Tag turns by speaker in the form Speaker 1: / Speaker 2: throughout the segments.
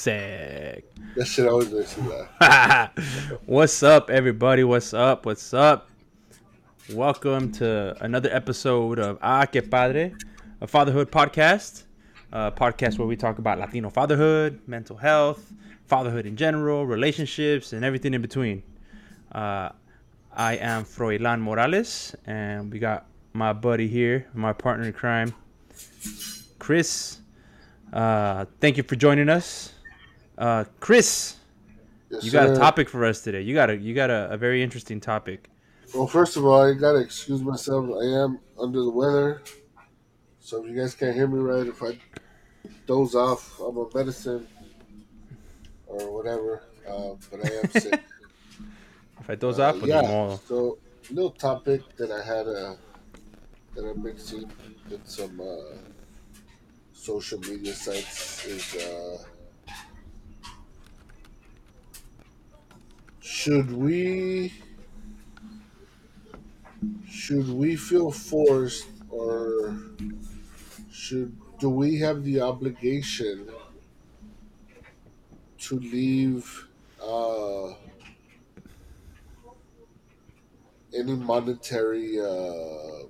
Speaker 1: Sick.
Speaker 2: That shit always makes me laugh.
Speaker 1: What's up, everybody? What's up? What's up? Welcome to another episode of Ah Que Padre, a fatherhood podcast. A podcast where we talk about Latino fatherhood, mental health, fatherhood in general, relationships, and everything in between. Uh, I am Froilan Morales, and we got my buddy here, my partner in crime, Chris. Uh, thank you for joining us, uh, Chris.
Speaker 2: Yes,
Speaker 1: You got a topic for us today. You got a you got a, a very interesting topic.
Speaker 2: Well, first of all, I gotta excuse myself. I am under the weather, so if you guys can't hear me right, if I doze off, I'm on medicine or whatever. Uh, but I am sick.
Speaker 1: If I doze
Speaker 2: Uh,
Speaker 1: off,
Speaker 2: yeah.
Speaker 1: yeah.
Speaker 2: So, little topic that I had uh, that been seeing in some uh, social media sites is uh, should we should we feel forced or should do we have the obligation to leave uh, any monetary uh,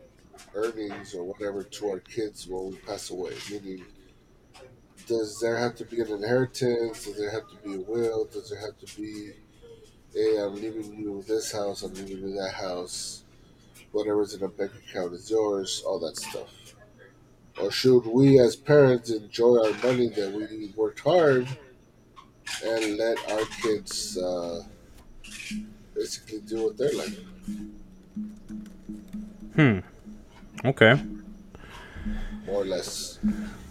Speaker 2: earnings or whatever to our kids when we pass away? Meaning, does there have to be an inheritance? Does there have to be a will? Does there have to be, hey, I'm leaving you this house, I'm leaving you that house, whatever's in a bank account is yours, all that stuff? Or should we as parents enjoy our money that we worked hard and let our kids uh, basically do what they're like?
Speaker 1: Hmm. Okay.
Speaker 2: more or less.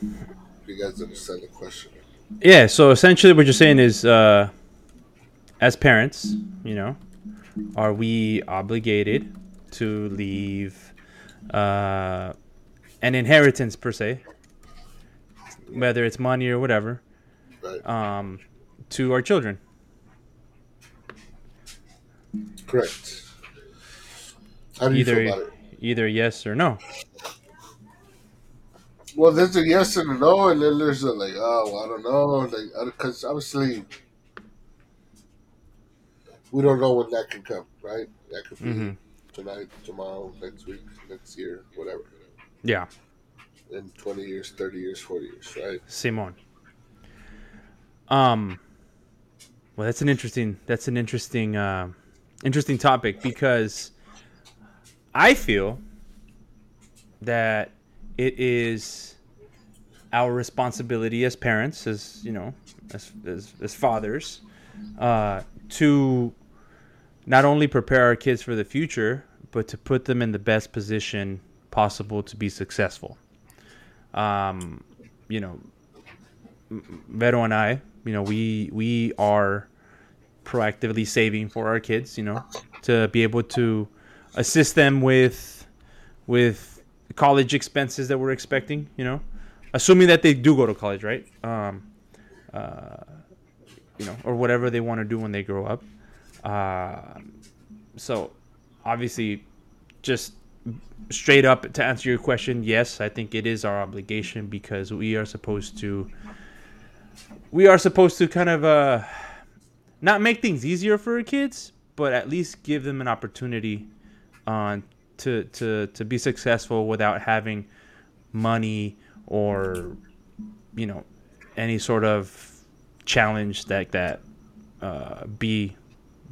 Speaker 2: If you guys understand the question.
Speaker 1: Yeah. So essentially, what you're saying is, uh, as parents, you know, are we obligated to leave uh, an inheritance per se, whether it's money or whatever,
Speaker 2: Right.
Speaker 1: um, to our children?
Speaker 2: Correct. How do you
Speaker 1: Either-
Speaker 2: feel about it?
Speaker 1: Either yes or no.
Speaker 2: Well, there's a yes and a no, and then there's a like, oh, well, I don't know, like, because obviously we don't know when that can come, right? That could be
Speaker 1: Mhm.
Speaker 2: tonight, tomorrow, next week, next year, whatever.
Speaker 1: Yeah.
Speaker 2: In 20 years, 30 years, 40 years, right?
Speaker 1: Simon. Um well that's an interesting that's an interesting uh, interesting topic because I feel that it is our responsibility as parents as you know as as, as fathers uh, to not only prepare our kids for the future but to put them in the best position possible to be successful um, you know Vero and I, you know, we we are proactively saving for our kids, you know, to be able to assist them with with college expenses that we're expecting, you know, assuming that they do go to college, right? Um, uh, you know, or whatever they want to do when they grow up. Uh, so, obviously, just straight up to answer your question, yes, I think it is our obligation because we are supposed to we are supposed to kind of uh not make things easier for our kids, but at least give them an opportunity on to to to be successful without having money or you know any sort of challenge that that uh, be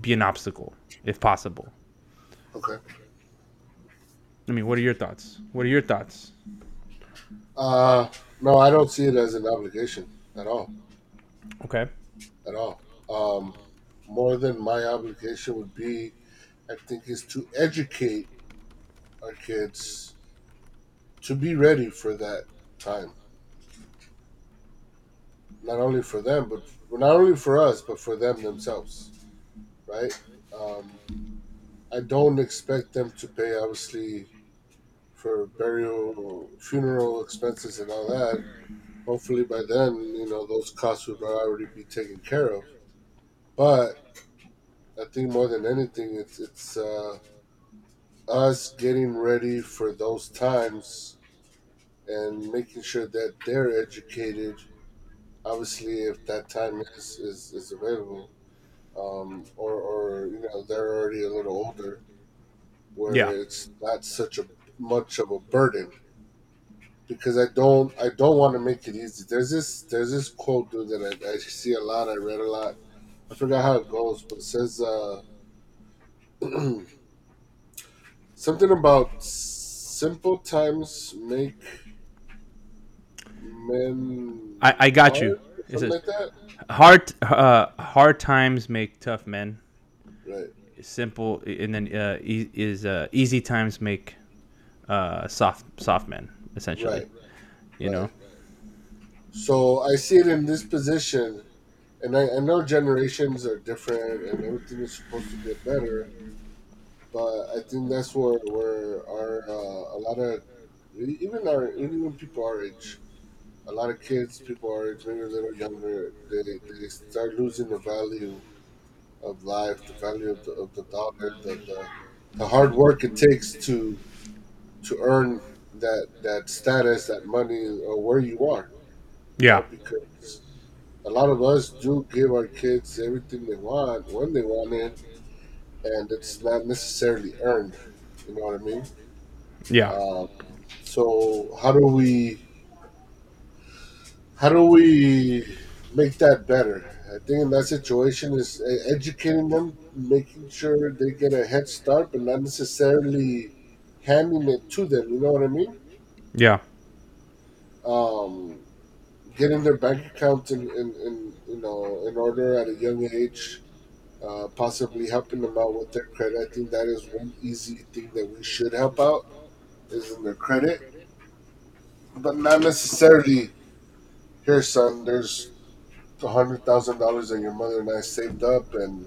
Speaker 1: be an obstacle if possible.
Speaker 2: Okay.
Speaker 1: I mean, what are your thoughts? What are your thoughts?
Speaker 2: Uh, no, I don't see it as an obligation at all.
Speaker 1: Okay.
Speaker 2: at all. Um, more than my obligation would be, I think, is to educate our kids to be ready for that time. Not only for them, but not only for us, but for them themselves, right? Um, I don't expect them to pay, obviously, for burial, funeral expenses, and all that hopefully by then, you know, those costs would already be taken care of. But I think more than anything, it's it's uh, us getting ready for those times and making sure that they're educated obviously, if that time is is, is available, um, or or you know they're already a little older, where
Speaker 1: Yeah.
Speaker 2: it's not such a much of a burden. Because I don't I don't want to make it easy. There's this there's this quote dude that I, I see a lot. I read a lot. I forgot how it goes, but it says uh, something about simple times make men
Speaker 1: I, I got you. Is it
Speaker 2: like that.
Speaker 1: Hard uh, hard times make tough men.
Speaker 2: Right.
Speaker 1: Simple and then uh, e- is uh, easy times make uh, soft soft men essentially.
Speaker 2: Right.
Speaker 1: You know.
Speaker 2: So I see it in this position, and I, I know generations are different, and everything is supposed to get better. But I think that's where where our uh, a lot of even our even when people our age, a lot of kids, people our age, maybe a little younger, they, they start losing the value of life, the value of the, of the dollar, the, the the hard work it takes to to earn that that status, that money, or where you are
Speaker 1: Yeah.
Speaker 2: because a lot of us do give our kids everything they want when they want it, and it's not necessarily earned. You know what I mean?
Speaker 1: Yeah.
Speaker 2: Um, so how do we how do we make that better? I think in that situation is educating them, making sure they get a head start, but not necessarily handing it to them. You know what I mean?
Speaker 1: Yeah.
Speaker 2: um, getting their bank account in, in, in you know in order at a young age, uh, possibly helping them out with their credit. I think that is one easy thing that we should help out is in their credit, but not necessarily. Here, son, there's a hundred thousand dollars that your mother and I saved up, and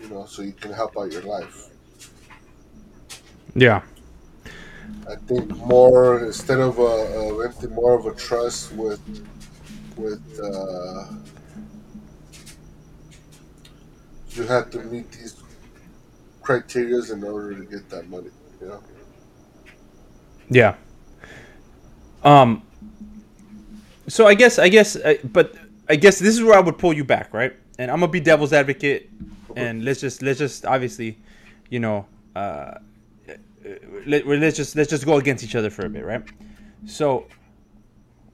Speaker 2: you know, so you can help out your life.
Speaker 1: Yeah.
Speaker 2: I think more instead of a, a renting more of a trust with with uh, you have to meet these criterias in order to get that money. You know,
Speaker 1: Yeah. Um. So I guess I guess, uh, but I guess this is where I would pull you back, right? And I'm gonna be devil's advocate, and let's just let's just obviously, you know, uh, let, let's just let's just go against each other for a bit, right? So,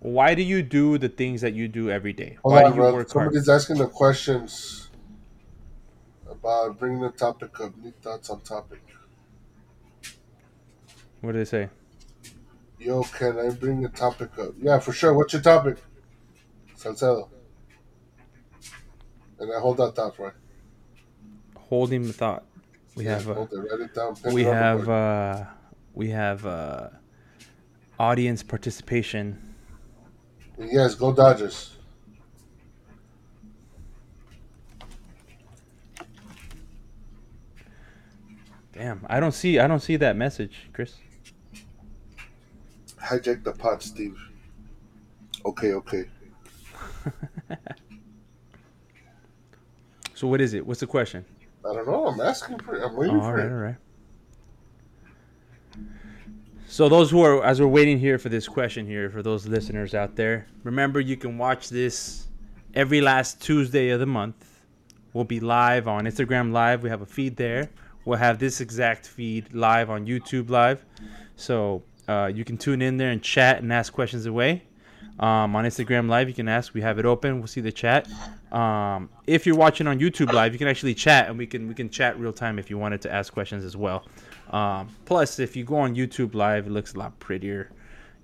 Speaker 1: why do you do the things that you do every day?
Speaker 2: hold
Speaker 1: Why
Speaker 2: on,
Speaker 1: do you
Speaker 2: bro.
Speaker 1: work hard?
Speaker 2: Somebody's asking the questions about bringing the topic up. New thoughts on topic.
Speaker 1: What do they say?
Speaker 2: Yo, can I bring a topic up? Yeah, for sure. What's your topic? Salcedo. And I hold that thought, right?
Speaker 1: Holding the thought. We have. Uh,
Speaker 2: hold it, down.
Speaker 1: we
Speaker 2: it on the
Speaker 1: have uh, we have uh, audience participation.
Speaker 2: Yes, go Dodgers.
Speaker 1: Damn, I don't see I don't see that message, Chris.
Speaker 2: Hijack the pot, Steve. Okay, okay.
Speaker 1: So what is it? What's the question?
Speaker 2: I don't know. I'm asking for it. I'm
Speaker 1: Oh,
Speaker 2: waiting
Speaker 1: all
Speaker 2: for
Speaker 1: right,
Speaker 2: it.
Speaker 1: all right. So those who are as we're waiting here for this question here for those listeners out there, remember you can watch this every last Tuesday of the month. We'll be live on Instagram Live. We have a feed there. We'll have this exact feed live on YouTube Live. So uh, you can tune in there and chat and ask questions away. Um, on Instagram Live, you can ask. We have it open. We'll see the chat. Um, if you're watching on YouTube Live, you can actually chat, and we can we can chat real time if you wanted to ask questions as well. Um, plus, if you go on YouTube Live, it looks a lot prettier.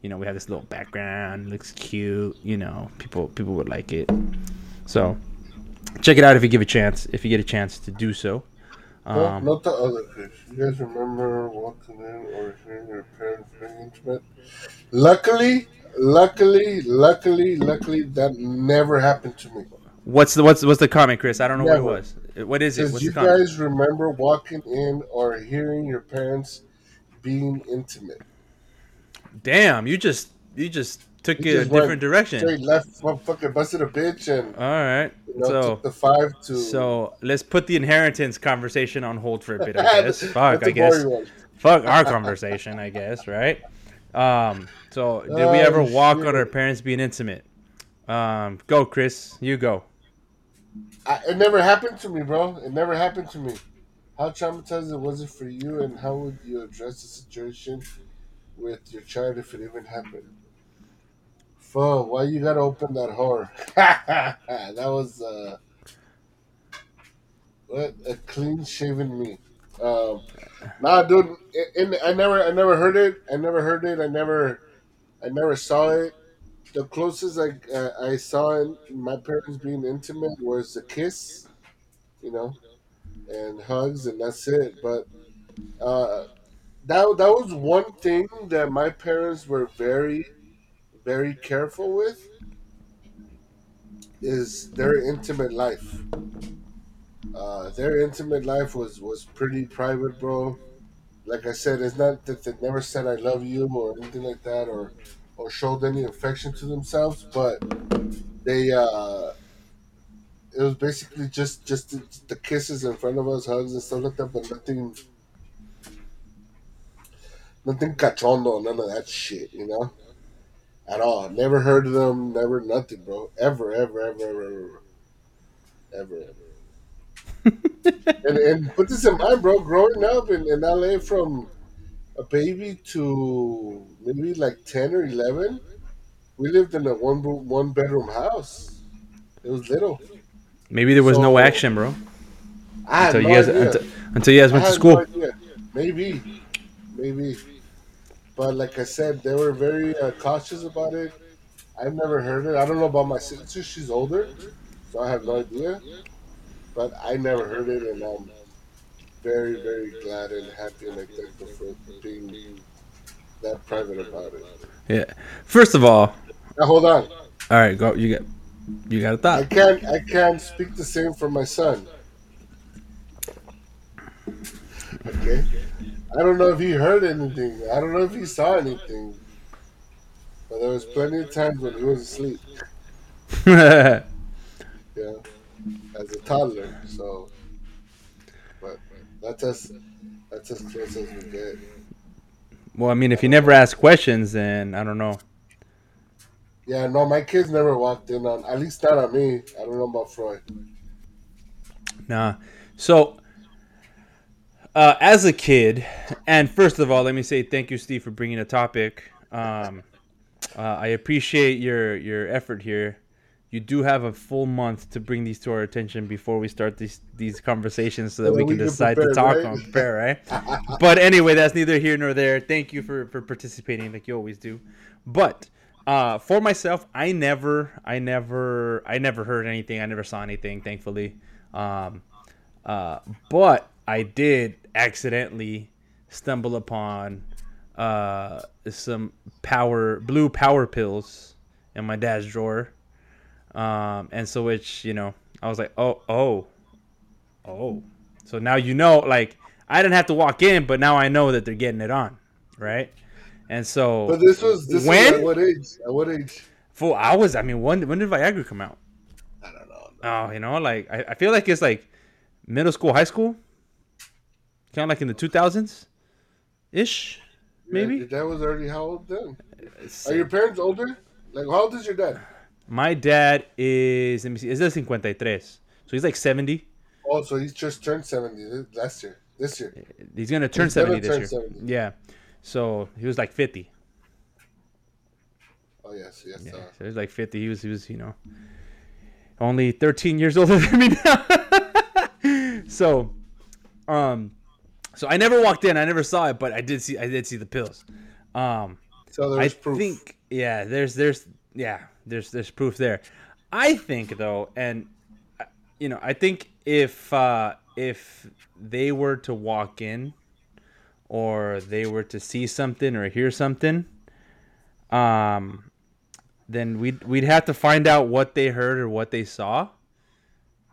Speaker 1: You know, we have this little background. Looks cute. You know, people people would like it. So check it out if you give a chance. If you get a chance to do so. Um,
Speaker 2: not the other fish. You guys remember walking in or hearing your parents being intimate? Luckily, luckily, luckily, luckily, that never happened to me.
Speaker 1: what's the what's what's the comment, Chris? I don't know
Speaker 2: Never.
Speaker 1: what it was. What is it? What's
Speaker 2: you guys remember walking in or hearing your parents being intimate?
Speaker 1: Damn, you just you just took
Speaker 2: You
Speaker 1: it a
Speaker 2: just went
Speaker 1: different direction.
Speaker 2: Straight left, fucking busted a bitch, and
Speaker 1: All right.
Speaker 2: Know,
Speaker 1: so
Speaker 2: took the five to.
Speaker 1: so let's put the inheritance conversation on hold for a bit. I guess. Fuck. I guess.
Speaker 2: one.
Speaker 1: Fuck our conversation. I guess. Right. Um. So did we
Speaker 2: Oh,
Speaker 1: ever walk on our parents being intimate? Um, go, Chris. You go.
Speaker 2: I, it never happened to me, bro. It never happened to me. How traumatizing was it for you, and how would you address the situation with your child if it even happened? Fuck, why you gotta open that whore? that was uh, a clean shaven me. Um, nah, dude, I never, I never heard it. I never heard it. I never, I never saw it. The closest I uh, I saw in my parents being intimate was a kiss, you know, and hugs, and that's it. But uh, that that was one thing that my parents were very, very careful with is their intimate life. Uh, their intimate life was was pretty private, bro. Like I said, it's not that they never said "I love you" or anything like that, or or showed any affection to themselves, but they uh, it was basically just just the, the kisses in front of us, hugs and stuff like that, but nothing, nothing cachondo, none of that shit, you know, at all. Never heard of them, never nothing, bro, ever, ever, ever, ever, ever, ever. ever. and, and put this in mind, bro. Growing up in, in LA from a baby to maybe like ten or eleven, we lived in a one room, one bedroom house. It was little.
Speaker 1: Maybe there was no action, bro.
Speaker 2: I
Speaker 1: Until
Speaker 2: no
Speaker 1: you guys until, until you guys went to school.
Speaker 2: no. Maybe, maybe. But like I said, they were very uh, cautious about it. I've never heard it. I don't know about my sister. She's older, so I have no idea. But I never heard it, and I'm very, very glad and happy and thankful for being that private about it.
Speaker 1: Yeah. First of all,
Speaker 2: Now hold on.
Speaker 1: all right, go. You got you got a thought.
Speaker 2: I can't. I can't speak the same for my son. Okay. I don't know if he heard anything. I don't know if he saw anything. But there was plenty of times when he was asleep. Yeah. As a toddler. So. But that's as that's as close as we get.
Speaker 1: well, I mean, if you never ask questions, then I don't know.
Speaker 2: Yeah. No, my kids never walked in on. At least not on me. I don't know about Freud.
Speaker 1: Nah. So, uh, as a kid, and first of all, let me say thank you, Steve, for bringing a topic. Um, uh, I appreciate your your effort here. You do have a full month to bring these to our attention before we start these these conversations, so that
Speaker 2: So
Speaker 1: we can
Speaker 2: we can
Speaker 1: decide to talk
Speaker 2: right?
Speaker 1: on prepare, right? but anyway, that's neither here nor there. Thank you for for participating, like you always do. But uh, for myself, I never, I never, I never heard anything. I never saw anything, thankfully. Um, uh, but I did accidentally stumble upon uh, some power blue power pills in my dad's drawer, um, and so which you know I was like, oh, oh, oh. So now you know, like I didn't have to walk in, but now I know that they're getting it on, right? And so
Speaker 2: But this was this
Speaker 1: When?
Speaker 2: was at what age? At what age?
Speaker 1: for I was, I mean, when when did Viagra come out?
Speaker 2: I don't know.
Speaker 1: Oh, you know, like I, I feel like it's like middle school, high school, kind of like in the two thousands, ish, maybe.
Speaker 2: Your dad was already how old then? Are your parents older? Like how old is your dad?
Speaker 1: My dad is let me see, is this 53, so he's like seventy.
Speaker 2: Oh, so he's just turned seventy th- last year. This year.
Speaker 1: He's gonna turn
Speaker 2: He's
Speaker 1: seventy this
Speaker 2: turn
Speaker 1: year.
Speaker 2: 70.
Speaker 1: Yeah, so he was like fifty.
Speaker 2: Oh yes, yes.
Speaker 1: Yeah,
Speaker 2: Uh,
Speaker 1: so he was like fifty. He was he was you know only thirteen years older than me now. so, um, so I never walked in. I never saw it, but I did see I did see the pills. Um,
Speaker 2: so
Speaker 1: I
Speaker 2: there's proof.
Speaker 1: think yeah, there's there's yeah, there's there's proof there. I think though, and uh, you know, I think if uh, if they were to walk in, or they were to see something or hear something, um, then we'd we'd have to find out what they heard or what they saw,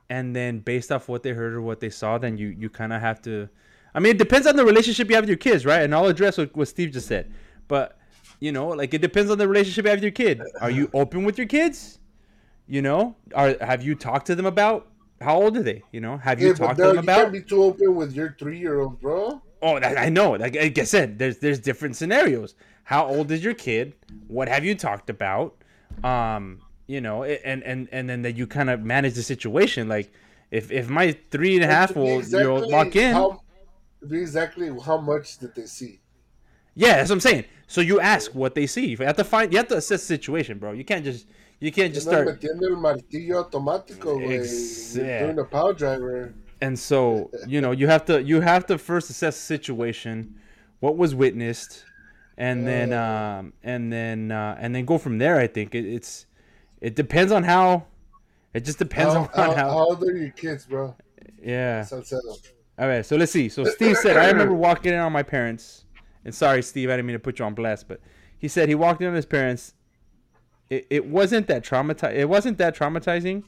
Speaker 1: and then based off what they heard or what they saw, then you you kind of have to. I mean, it depends on the relationship you have with your kids, right? And I'll address what, what Steve just said, but you know, like it depends on the relationship you have with your kid. Are you open with your kids? You know, are have you talked to them about how old are they? You know, have you
Speaker 2: Yeah,
Speaker 1: talked to
Speaker 2: you
Speaker 1: them
Speaker 2: can't be too open with your three-year-old, bro.
Speaker 1: Oh, that, I know. Like, like I said, there's there's different scenarios. How old is your kid? What have you talked about? Um, you know, and and and then that you kind of manage the situation. Like if if my three and a half year old walk in,
Speaker 2: how, exactly how much did they see?
Speaker 1: Yeah, that's what I'm saying. So you ask what they see. You have to find. You have to assess the situation, bro. You can't just. You can't just start.
Speaker 2: el martillo automático, Ex- yeah. Doing a power driver.
Speaker 1: And so you know you have to you have to first assess the situation, what was witnessed, and then um and then uh, and then go from there. I think it, it's it depends on how. It just depends
Speaker 2: how,
Speaker 1: on
Speaker 2: how,
Speaker 1: how,
Speaker 2: how old are your kids, bro?
Speaker 1: Yeah. All right, so let's see. So Steve said, I remember walking in on my parents and sorry, Steve, I didn't mean to put you on blast, but he said he walked in on his parents. It, it wasn't that traumatizing. It wasn't that traumatizing.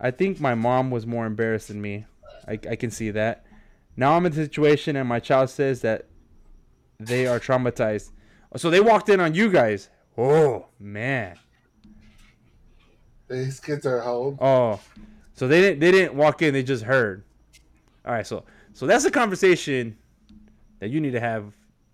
Speaker 1: I think my mom was more embarrassed than me. I, I can see that. Now I'm in a situation, and my child says that they are traumatized. So they walked in on you guys. Oh man.
Speaker 2: These kids are old?
Speaker 1: Oh, so they didn't. They didn't walk in. They just heard. All right. So so that's a conversation that you need to have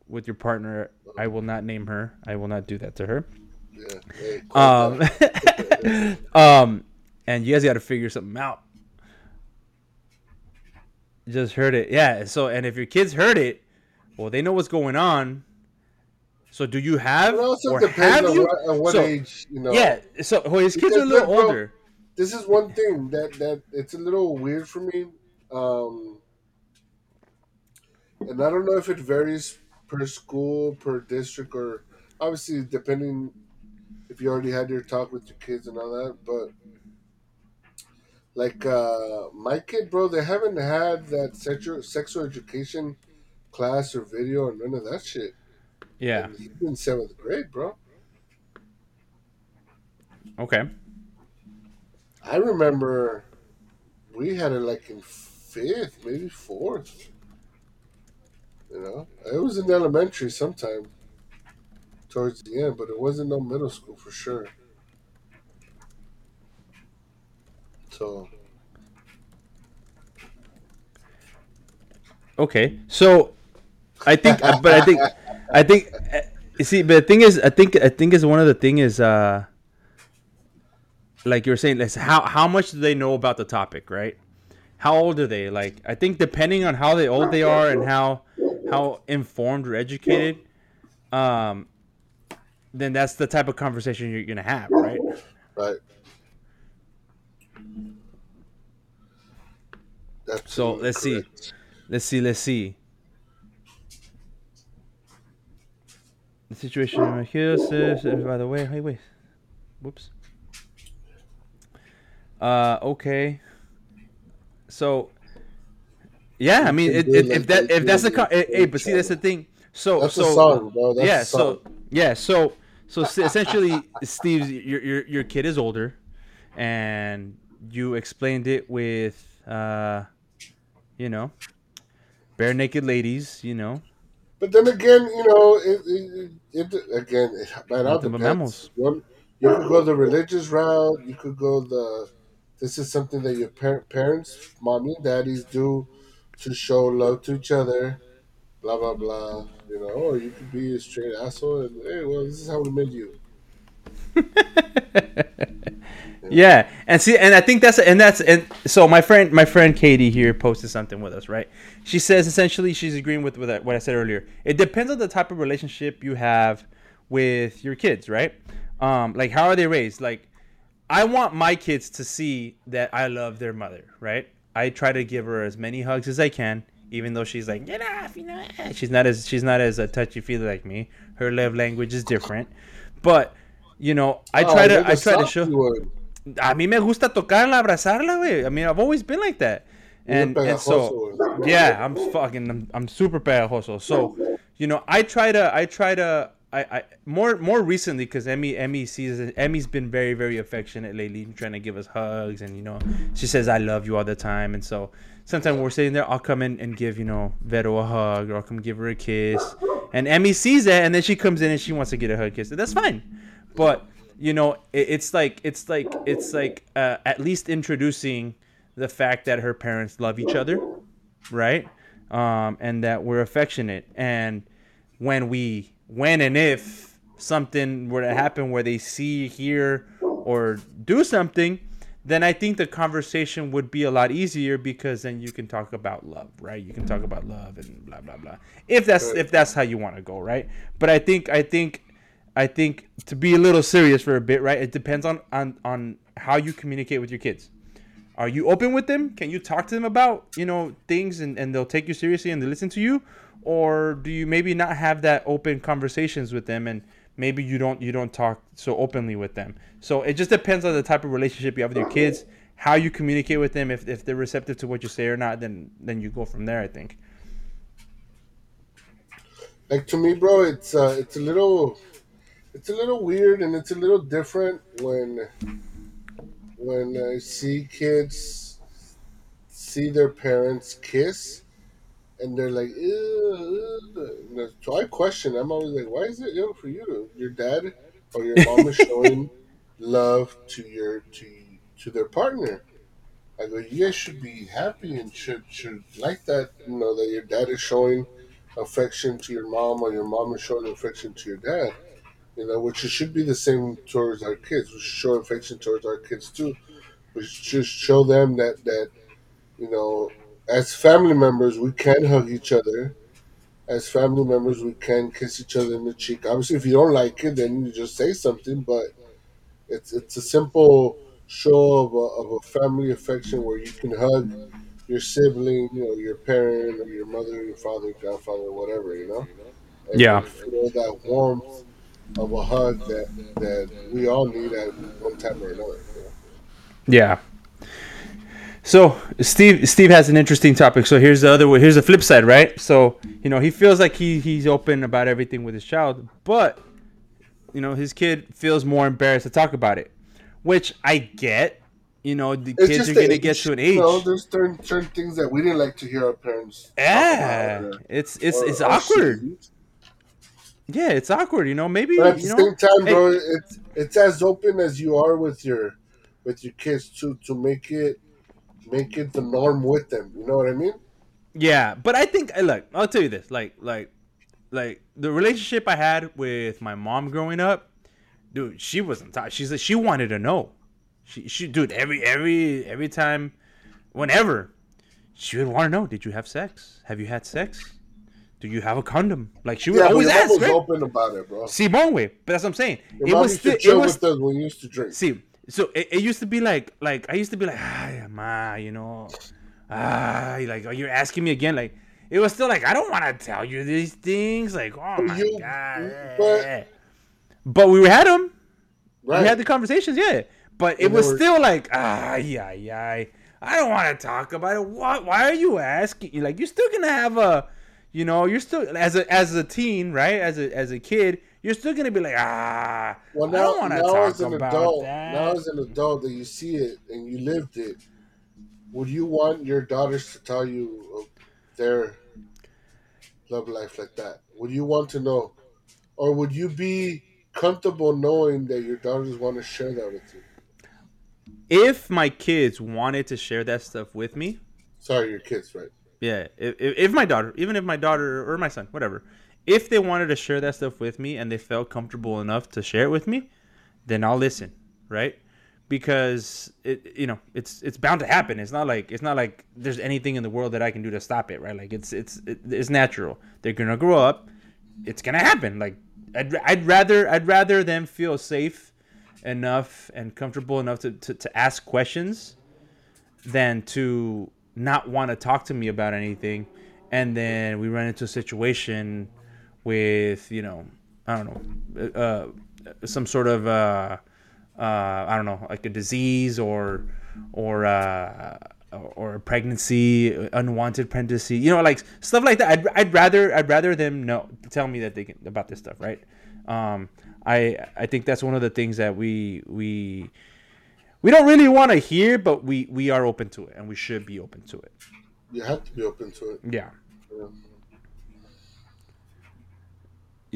Speaker 1: with your partner. I will not name her. I will not do that to her. Yeah. Hey, um, um, and you guys got to figure something out. Just heard it, yeah. So, and if your kids heard it, well, they know what's going on. So, do you have or have you?
Speaker 2: What, what
Speaker 1: so,
Speaker 2: age, you know?
Speaker 1: Yeah. So, well, his kids are a little bro, older.
Speaker 2: This is one thing that that it's a little weird for me. Um, and I don't know if it varies per school, per district, or obviously depending if you already had your talk with your kids and all that. But like uh, my kid, bro, they haven't had that sexual sexual education class or video or none of that shit.
Speaker 1: Yeah,
Speaker 2: and he's in seventh grade, bro.
Speaker 1: Okay.
Speaker 2: I remember we had it like in fifth, maybe fourth. You know, it was in elementary sometime towards the end, but it wasn't no middle school for sure. So.
Speaker 1: Okay, so I think, but I think, I think, you see, but the thing is, I think, I think is one of the thing is, uh, like you were saying, like how how much do they know about the topic, right? How old are they? Like, I think depending on how they old they are and how how informed or educated, um, then that's the type of conversation you're gonna have, right?
Speaker 2: Right.
Speaker 1: Absolutely so let's correct. see, let's see, let's see. The situation right here says, by the way, hey, wait, whoops. Uh, okay. So yeah, I mean, it, it, if that if that's the car, hey, but see, that's the thing. So
Speaker 2: that's
Speaker 1: so
Speaker 2: song,
Speaker 1: yeah, so yeah, so so essentially, Steve, your your your kid is older, and you explained it with, uh, you know, bare naked ladies, you know.
Speaker 2: But then again, you know, it, it, it again, it, man, all depends. One, you could go the religious route. You could go the. This is something that your par- parents, mommy and daddies do to show love to each other, blah blah blah. You know, or you could be a straight asshole and hey, well, this is how we made you.
Speaker 1: yeah. and see, and I think that's and that's and so my friend, my friend Katie here posted something with us, right? She says essentially she's agreeing with, with what I said earlier. It depends on the type of relationship you have with your kids, right? Um, like how are they raised? Like, I want my kids to see that I love their mother, right? I try to give her as many hugs as I can, even though she's like, get off, you know. She's not as she's not as a touchy feely like me. Her love language is different, but you know, I oh, try to I try to show. A mí me gusta tocarla, abrazarla, güey. I mean, I've always been like that. And, and so yeah, I'm fucking I'm, I'm super pegajoso. So, you know, I try to I try to I, I more more recently because Emmy Emmy sees Emmy's been very very affectionate lately, trying to give us hugs and you know she says I love you all the time, and so sometimes we're sitting there, I'll come in and give you know Vero a hug or I'll come give her a kiss, and Emmy sees that and then she comes in and she wants to get a hug kiss, that's fine, but you know it, it's like it's like it's like uh, at least introducing the fact that her parents love each other, right, um, and that we're affectionate. And when we when and if something were to happen where they see, hear, or do something, then I think the conversation would be a lot easier because then you can talk about love, right? You can talk about love and blah blah blah. If that's if that's how you want to go, right? But I think I think I think to be a little serious for a bit, right? It depends on on on how you communicate with your kids. Are you open with them? Can you talk to them about you know things and and they'll take you seriously and they listen to you, or do you maybe not have that open conversations with them and maybe you don't you don't talk so openly with them. So it just depends on the type of relationship you have with your kids, how you communicate with them. If, if they're receptive to what you say or not, then then you go from there. I think.
Speaker 2: Like to me, bro, it's uh, it's a little, it's a little weird and it's a little different when, when I see kids see their parents kiss and they're like, ew, ew. so I question. I'm always like, why is it ill for you? To, your dad or your mom is showing love to your to to their partner. I go, you guys should be happy and should should like that. You know that your dad is showing affection to your mom or your mom is showing affection to your dad. You know, which should be the same towards our kids. We should show affection towards our kids too. We should show them that that you know as family members, we can hug each other. As family members, we can kiss each other in the cheek. Obviously, if you don't like it, then you just say something. But it's it's a simple show of a, of a family affection where you can hug your sibling, you know, your parent, or your mother, your father, grandfather, whatever, you know.
Speaker 1: And yeah.
Speaker 2: Feel that warmth of a hug that that we all need at one time or another. You know?
Speaker 1: Yeah. So Steve Steve has an interesting topic. So here's the other way. Here's the flip side, right? So you know he feels like he he's open about everything with his child, but you know his kid feels more embarrassed to talk about it, which I get. You know the it's kids are gonna age. get to an age. You
Speaker 2: know, there's certain certain things that we didn't like to hear our parents.
Speaker 1: Yeah, or, it's it's or, it's awkward. Yeah, it's awkward. You know, maybe.
Speaker 2: But at
Speaker 1: the
Speaker 2: know, same time, hey, bro, it's it's as open as you are with your with your kids to to make it make it the norm with them. You know what I mean?
Speaker 1: Yeah, but I think I look, I'll tell you this, like like like the relationship I had with my mom growing up, dude, she wasn't she's like, she wanted to know. She she dude, every every every time whenever she would want to know, did you have sex? Have you had sex? Do you have a condom? Like she would yeah, always ask. Was right?
Speaker 2: open about it, bro.
Speaker 1: See, way, but that's what I'm saying.
Speaker 2: Your it was still, it was with us when you used to drink.
Speaker 1: See, so it, it used to be like like I used to be like ah ma you know ah like oh, you're asking me again like it was still like I don't want to tell you these things like oh my you, god. but, but we had them right. we had the conversations yeah. But it and was still like ah yeah yeah I don't want to talk about it. What why are you asking like you're still gonna have a you know you're still as a as a teen right? As a as a kid you're still gonna be like, ah. Well, now, now as an adult, that.
Speaker 2: now as an adult that you see it and you lived it, would you want your daughters to tell you their love life like that? Would you want to know, or would you be comfortable knowing that your daughters want to share that with you?
Speaker 1: If my kids wanted to share that stuff with me,
Speaker 2: sorry, your kids, right?
Speaker 1: Yeah, if, if my daughter, even if my daughter or my son, whatever, if they wanted to share that stuff with me and they felt comfortable enough to share it with me, then I'll listen, right? Because it, you know, it's it's bound to happen. It's not like it's not like there's anything in the world that I can do to stop it, right? Like it's it's it's natural. They're gonna grow up. It's gonna happen. Like I'd, I'd rather I'd rather them feel safe enough and comfortable enough to, to, to ask questions than to not want to talk to me about anything and then we run into a situation with you know I don't know uh, some sort of uh, uh, I don't know like a disease or or uh, or a pregnancy, unwanted pregnancy, you know, like stuff like that. I'd, I'd rather I'd rather them know tell me that they can about this stuff, right? Um, I I think that's one of the things that we we we don't really want to hear, but we we are open to it, and we should be open to it.
Speaker 2: You have to be open to it.
Speaker 1: Yeah. yeah.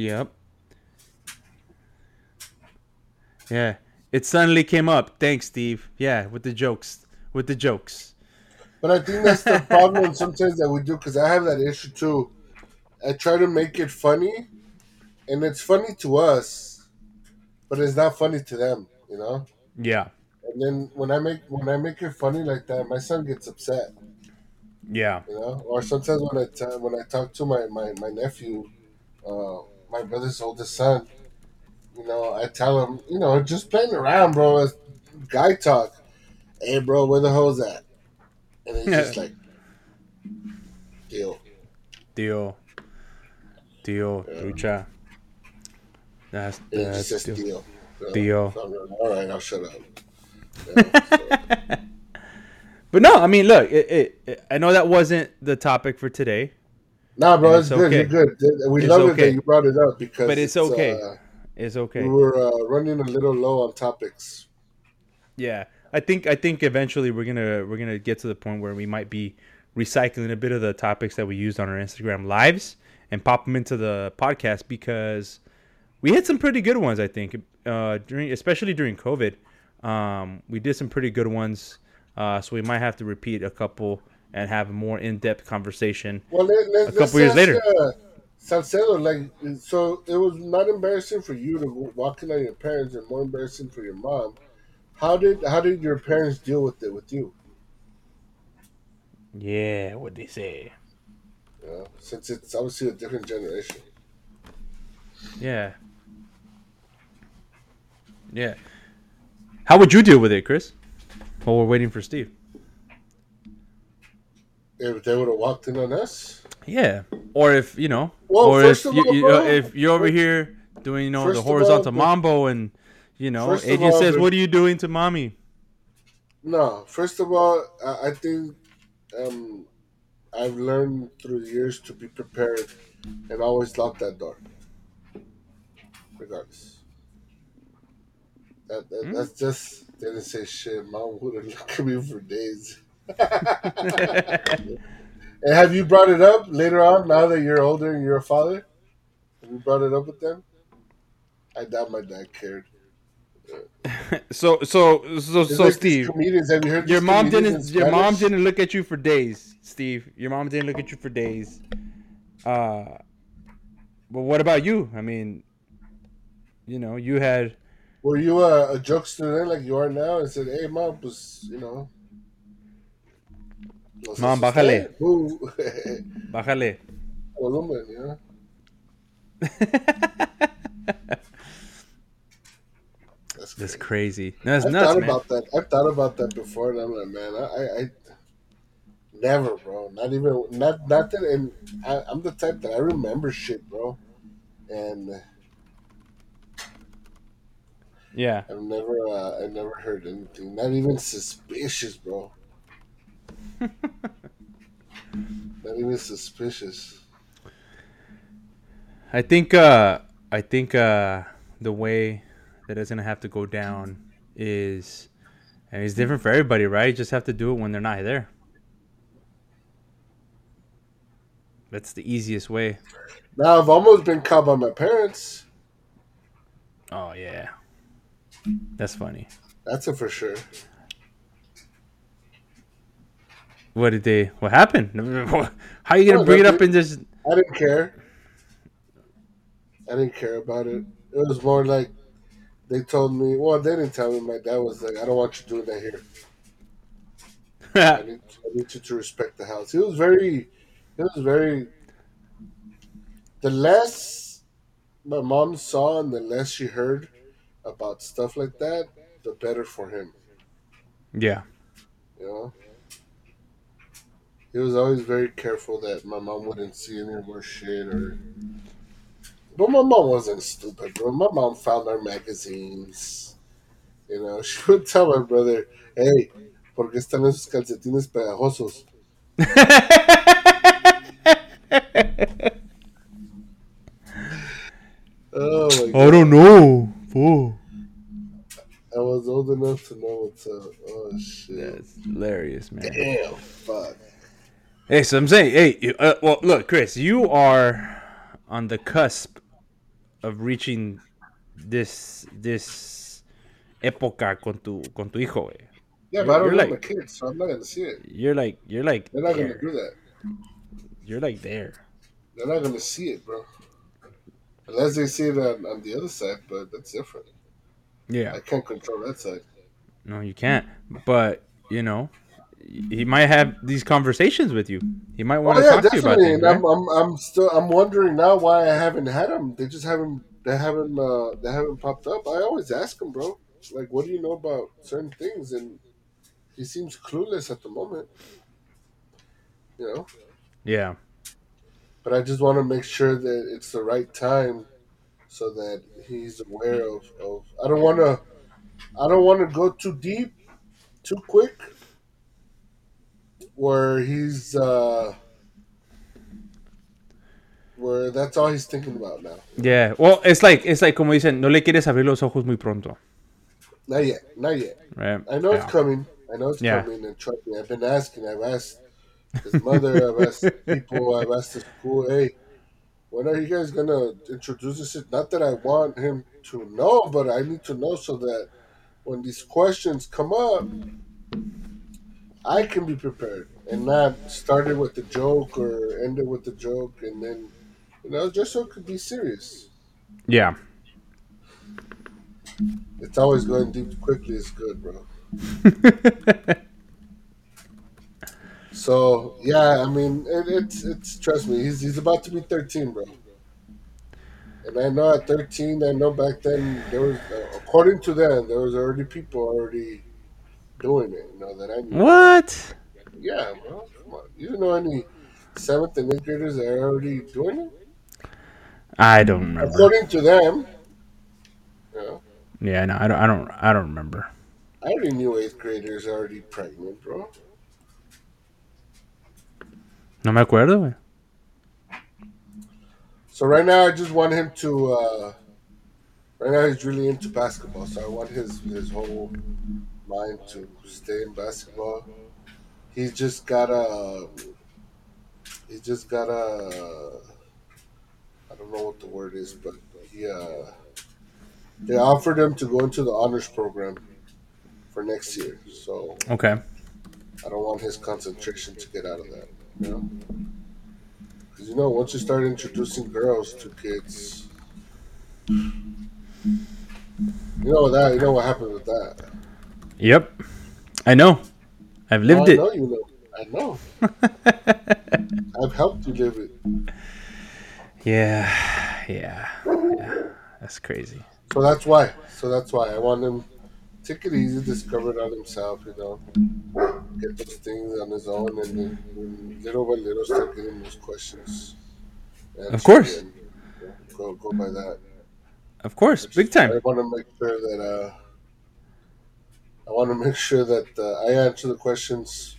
Speaker 1: Yep. Yeah. It suddenly came up. Thanks, Steve. Yeah, with the jokes. With the jokes.
Speaker 2: But I think that's the problem sometimes that we do because I have that issue too. I try to make it funny, and it's funny to us, but it's not funny to them. You know.
Speaker 1: Yeah.
Speaker 2: And then when I make when I make it funny like that, my son gets upset.
Speaker 1: Yeah.
Speaker 2: You know, or sometimes when I t- when I talk to my my my nephew, uh, my brother's oldest son, you know, I tell him, you know, just playing around, bro. It's guy talk. Hey, bro, where the hoes at? And he's just like, deal.
Speaker 1: Deal. Deal.
Speaker 2: Yeah.
Speaker 1: Lucha. That's
Speaker 2: he just
Speaker 1: deal.
Speaker 2: deal. So-
Speaker 1: Deal.
Speaker 2: so like, All right, I'll shut up. Yeah, so-
Speaker 1: But no, I mean, look, it, it, it- I know that wasn't the topic for today,
Speaker 2: Nah, bro, it's,
Speaker 1: it's
Speaker 2: good.
Speaker 1: okay.
Speaker 2: You're good. We
Speaker 1: It's
Speaker 2: love it that you brought it up because
Speaker 1: but it's okay.
Speaker 2: uh,
Speaker 1: it's okay.
Speaker 2: We were uh, running a little low on topics.
Speaker 1: Yeah, I think I think eventually we're gonna we're gonna get to the point where we might be recycling a bit of the topics that we used on our Instagram lives and pop them into the podcast because we had some pretty good ones. I think uh, during especially during COVID, um, we did some pretty good ones. Uh, so we might have to repeat a couple and have a more in depth conversation.
Speaker 2: Well, let,
Speaker 1: A couple years
Speaker 2: ask,
Speaker 1: later.
Speaker 2: uh, Salcedo, like, so it was not embarrassing for you to walk in on your parents, and more embarrassing for your mom. How did how did your parents deal with it with you?
Speaker 1: Yeah, what they say.
Speaker 2: Yeah, since it's obviously a different generation.
Speaker 1: Yeah. Yeah. How would you deal with it, Chris? While we're waiting for Steve.
Speaker 2: If they would have walked in on us,
Speaker 1: Yeah. Or if you know,
Speaker 2: Well,
Speaker 1: or if you,
Speaker 2: all,
Speaker 1: you uh, if you're over here doing you know the
Speaker 2: all,
Speaker 1: horizontal
Speaker 2: the-
Speaker 1: mambo and you know,
Speaker 2: of all,
Speaker 1: says, "What are you doing to mommy?"
Speaker 2: no. First of all, I, I think um, I've learned through the years to be prepared and always lock that door, regardless. That, that
Speaker 1: Hmm.
Speaker 2: that's just didn't say shit. Mom would have looked at me for days. And have you brought it up later on? Now that you're older and you're a father, have you brought it up with them? I doubt my dad cared.
Speaker 1: so so so
Speaker 2: It's
Speaker 1: so
Speaker 2: like
Speaker 1: Steve,
Speaker 2: comedians. Have you heard
Speaker 1: your mom didn't your mom didn't look at you for days, Steve. Your mom didn't look at you for days. Uh, but what about you? I mean, you know, you had
Speaker 2: Were you a, a jokester then, like you are now, and said, "Hey, mom, pues, you know." No asuste."
Speaker 1: bájale.
Speaker 2: Ooh.
Speaker 1: bájale.
Speaker 2: Volumen, know? That's
Speaker 1: That's
Speaker 2: crazy.
Speaker 1: crazy. That's
Speaker 2: I've
Speaker 1: nuts,
Speaker 2: thought
Speaker 1: man.
Speaker 2: about that. I've thought about that before, and I'm like, man, I, I, I never, bro. Not even, not, nothing. And I, I'm the type that I remember shit, bro. And
Speaker 1: Yeah.
Speaker 2: I've never, uh, I never heard anything. Not even suspicious, bro. not even suspicious.
Speaker 1: I think uh I think uh the way that it's gonna have to go down is and it's different for everybody, right? You just have to do it when they're not there. That's the easiest way.
Speaker 2: Now I've almost been caught by my parents.
Speaker 1: Oh yeah. That's funny.
Speaker 2: That's a for sure.
Speaker 1: What did they what happened? How are you gonna bring it up in this
Speaker 2: I didn't care. I didn't care about it. It was more like they told me. Well, they didn't tell me. My dad was like, "I don't want you doing that here. I need, I need you to respect the house." He was very. He was very. The less my mom saw and the less she heard about stuff like that, the better for him.
Speaker 1: Yeah.
Speaker 2: You know. He was always very careful that my mom wouldn't see any more shit or. But my mom wasn't stupid, bro. My mom found our magazines. You know, she would tell my brother, "Hey, ¿por qué están esos calcetines pegajosos?" Oh my god!
Speaker 1: I don't know.
Speaker 2: I was old enough to know what's up. Oh shit!
Speaker 1: That's hilarious, man.
Speaker 2: Damn, fuck.
Speaker 1: Hey, so I'm saying, hey, you- uh, well, look, Chris, you are on the cusp of reaching this this época con tu con tu hijo.
Speaker 2: Yeah, but I don't
Speaker 1: You're
Speaker 2: know
Speaker 1: like-
Speaker 2: my kids, so I'm not gonna see it.
Speaker 1: You're like you're like
Speaker 2: They're not
Speaker 1: there.
Speaker 2: gonna do that.
Speaker 1: You're like there.
Speaker 2: They're not gonna see it, bro. Unless they see it on, on the other side, but that's different.
Speaker 1: Yeah.
Speaker 2: I can't control that side.
Speaker 1: No, you can't. But you know, he might have these conversations with you. He might want
Speaker 2: Oh
Speaker 1: to
Speaker 2: yeah,
Speaker 1: talk to you about
Speaker 2: definitely.
Speaker 1: things. Right?
Speaker 2: I'm, I'm, I'm still, I'm wondering now why I haven't had them. They just haven't, they haven't, uh, they haven't popped up. I always ask him, bro. Like, what do you know about certain things? And he seems clueless at the moment. You know.
Speaker 1: Yeah.
Speaker 2: But I just want to make sure that it's the right time, so that he's aware of. of I don't want to, I don't want to go too deep, too quick, where he's, uh, where that's all he's thinking about now.
Speaker 1: Yeah. Well, it's like it's like como dicen, no le quieres abrir los ojos muy pronto,
Speaker 2: Not yet, not yet.
Speaker 1: right?
Speaker 2: I know
Speaker 1: yeah.
Speaker 2: it's coming. I know it's
Speaker 1: Yeah.
Speaker 2: coming, and trust me, I've been asking. I've asked his mother. I've asked people. I've asked the school. Hey, when are you guys gonna introduce this? Not that I want him to know, but I need to know so that when these questions come up, I can be prepared and not start it with a joke or end it with a joke, and then you know, just so it could be serious.
Speaker 1: Yeah.
Speaker 2: It's always going deep quickly is good, bro. So yeah, I mean, it, it's it's trust me, he's he's about to be thirteen, bro. And I know at thirteen, I know back then there was, uh, according to them, there was already people already doing it. You know that I knew.
Speaker 1: what?
Speaker 2: Yeah, on, you know any seventh and eighth graders that are already doing it.
Speaker 1: I don't remember.
Speaker 2: According to them, you know,
Speaker 1: Yeah, no, I don't. I don't. I don't remember.
Speaker 2: I already knew eighth graders already pregnant, bro.
Speaker 1: No me acuerdo, güey.
Speaker 2: So right now, I just want him to. Uh, right now, he's really into basketball, so I want his his whole mind to stay in basketball. He's just gotta. He just gotta. I don't know what the word is, but he. Uh, they offered him to go into the honors program for next year, so
Speaker 1: Okay.
Speaker 2: I don't want his concentration to get out of that. You know. Because you know, once you start introducing girls to kids, you know that. You know what happened with that.
Speaker 1: Yep. I know. I've
Speaker 2: Oh,
Speaker 1: lived
Speaker 2: I
Speaker 1: it.
Speaker 2: know you know. I know. I've helped you live it.
Speaker 1: Yeah. Yeah. Yeah. That's crazy.
Speaker 2: So that's why. So that's why I want him. Take it easy, discover it on himself. You know, get those things on his own, and then little by little start getting those questions. answered
Speaker 1: course.
Speaker 2: and, you know, go go by that.
Speaker 1: Of course. Big time.
Speaker 2: I want to make sure that uh, I want to make sure that uh, I answer the questions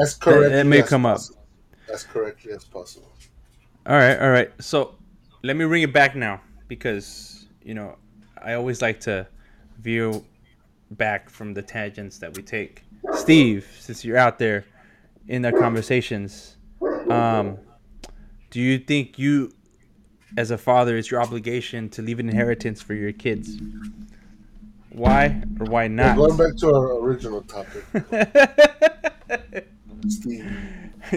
Speaker 2: as correctly.
Speaker 1: it may
Speaker 2: as
Speaker 1: come up.
Speaker 2: possible. as correctly as possible.
Speaker 1: All right. All right. So let me bring it back now because, you know, I always like to view back from the tangents that we take. Steve, since you're out there in the conversations, um, do you think you, as a father, it's your obligation to leave an inheritance for your kids? Why or why not?
Speaker 2: going back to our original topic, Steve.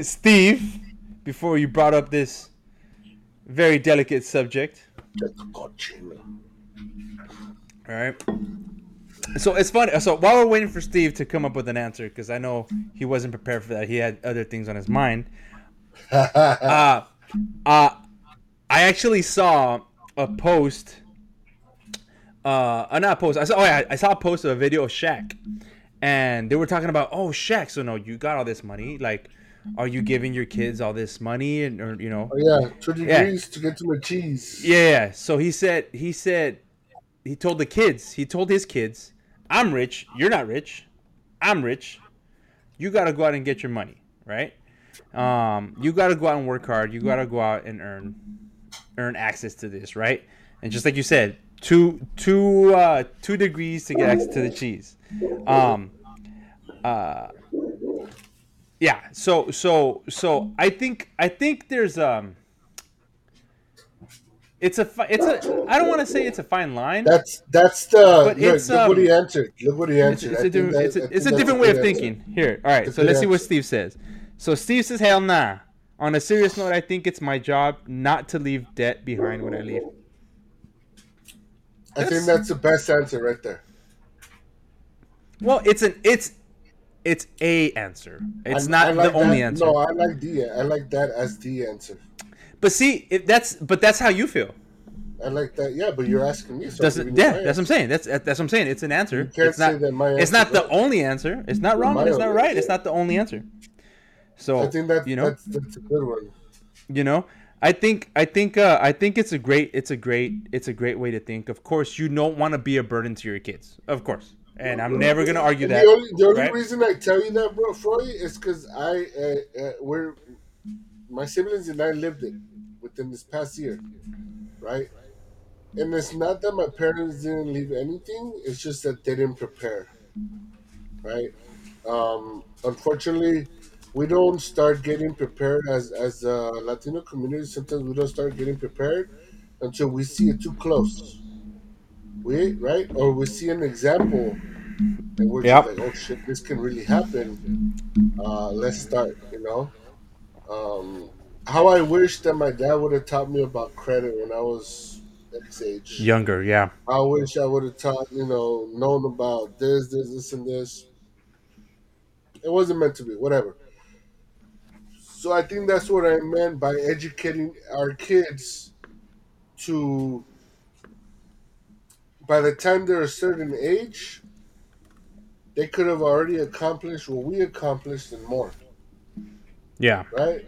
Speaker 1: Steve, before you brought up this very delicate subject,
Speaker 2: Get the cochino.
Speaker 1: all right. So it's funny. So while we're waiting for Steve to come up with an answer, because I know he wasn't prepared for that, he had other things on his mind. Uh, uh, I actually saw a post. Uh, uh, not post. I saw. Oh, yeah, I saw a post of a video of Shaq, and they were talking about, oh, Shaq. So no, you got all this money. Like, are you giving your kids all this money, and or you know?
Speaker 2: oh yeah, two
Speaker 1: Yeah.
Speaker 2: degrees to get to my cheese.
Speaker 1: Yeah, yeah. So he said, he said, he told the kids, he told his kids, I'm rich. You're not rich. I'm rich. You got to go out and get your money, right? Um, you got to go out and work hard. You got to go out and earn, earn access to this, right? And just like you said, two, two, uh, two degrees to get access to the cheese. Um, uh, yeah. So, so, so I think, I think there's, um, it's a it's a I don't want to say it's a fine line.
Speaker 2: That's that's the
Speaker 1: But
Speaker 2: look,
Speaker 1: it's,
Speaker 2: look what
Speaker 1: um,
Speaker 2: he answered. Look what he
Speaker 1: It's,
Speaker 2: answered.
Speaker 1: it's
Speaker 2: I
Speaker 1: a different
Speaker 2: that-
Speaker 1: it's a, it's a different way of
Speaker 2: answer.
Speaker 1: thinking. Here, all right.
Speaker 2: It's
Speaker 1: So let's see what. Steve says. So Steve says, "Hell nah." On a serious note, I think it's my job not to leave debt behind when I leave.
Speaker 2: I think
Speaker 1: That's-
Speaker 2: that's the best answer right there.
Speaker 1: Well, it's an it's it's a answer. It's
Speaker 2: I-
Speaker 1: not
Speaker 2: I like
Speaker 1: the only answer.
Speaker 2: No, I like the I like that as the answer.
Speaker 1: But see, if that's but that's how you feel.
Speaker 2: I like that. Yeah, but you're asking me. So I'm
Speaker 1: Does
Speaker 2: giving
Speaker 1: yeah, that's what I'm saying. That's that's what I'm saying. It's an answer.
Speaker 2: You can't
Speaker 1: it's not.
Speaker 2: say that my
Speaker 1: it's not the
Speaker 2: right.
Speaker 1: only answer. It's not wrong. It's not right.
Speaker 2: answer.
Speaker 1: It's not the only answer. So
Speaker 2: I think that
Speaker 1: you know,
Speaker 2: that's that's a good one.
Speaker 1: you know, I think I think uh, I think it's a great it's a great it's a great way to think. Of course, you don't want to be a burden to your kids. Of course, and I'm never gonna argue
Speaker 2: And
Speaker 1: that.
Speaker 2: the only, the only
Speaker 1: right?
Speaker 2: reason I tell you that, bro, Freud, is because I uh, uh, we're my siblings and I lived it within this past year, right? And it's not that my parents didn't leave anything; it's just that they didn't prepare, right? Um, unfortunately, we don't start getting prepared as as a Latino community. Sometimes we don't start getting prepared until we see it too close. We right or we see an example and we're
Speaker 1: Yep.
Speaker 2: just like, oh shit, this can really happen. Uh, let's start, you know. Um, how I wish that my dad would have taught me about credit when I was X age.
Speaker 1: Younger, yeah,
Speaker 2: I wish I would have taught, you know, known about this, this, this, and this. It wasn't meant to be, whatever. So I think that's what I meant by educating our kids to, by the time they're a certain age, they could have already accomplished what we accomplished and more,
Speaker 1: yeah,
Speaker 2: right?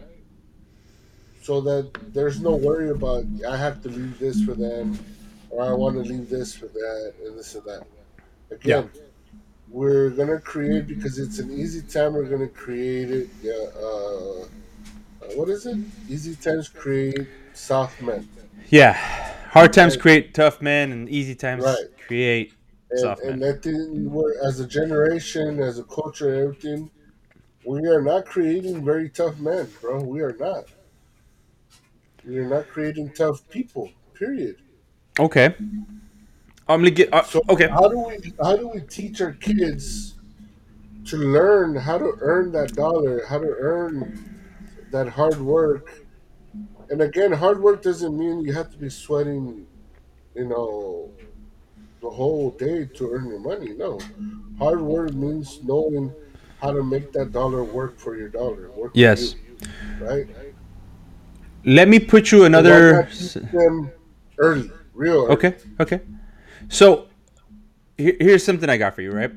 Speaker 2: So that there's no worry about I have to leave this for them, or I want to leave this for that, and this and that. Again, we're gonna create because it's an easy time. We're gonna create it. Yeah, uh, what is it? Easy times create soft men.
Speaker 1: yeah. Hard times create tough men, and easy times
Speaker 2: Right.
Speaker 1: create
Speaker 2: And,
Speaker 1: soft
Speaker 2: and
Speaker 1: men.
Speaker 2: I think we're as a generation, as a culture, everything, we are not creating very tough men, bro. We are not. We are not creating tough people. Period.
Speaker 1: Okay, I'm gonna get uh,
Speaker 2: So
Speaker 1: okay.
Speaker 2: how do we how do we teach our kids to learn how to earn that dollar, how to earn that hard work? And again, hard work doesn't mean you have to be sweating, you know, the whole day to earn your money. No, hard work means knowing how to make that dollar work for your dollar. Work
Speaker 1: Yes.
Speaker 2: for you, right?
Speaker 1: Let me put you another.
Speaker 2: not them early, real early.
Speaker 1: Okay, okay. So here, here's something I got for you, right?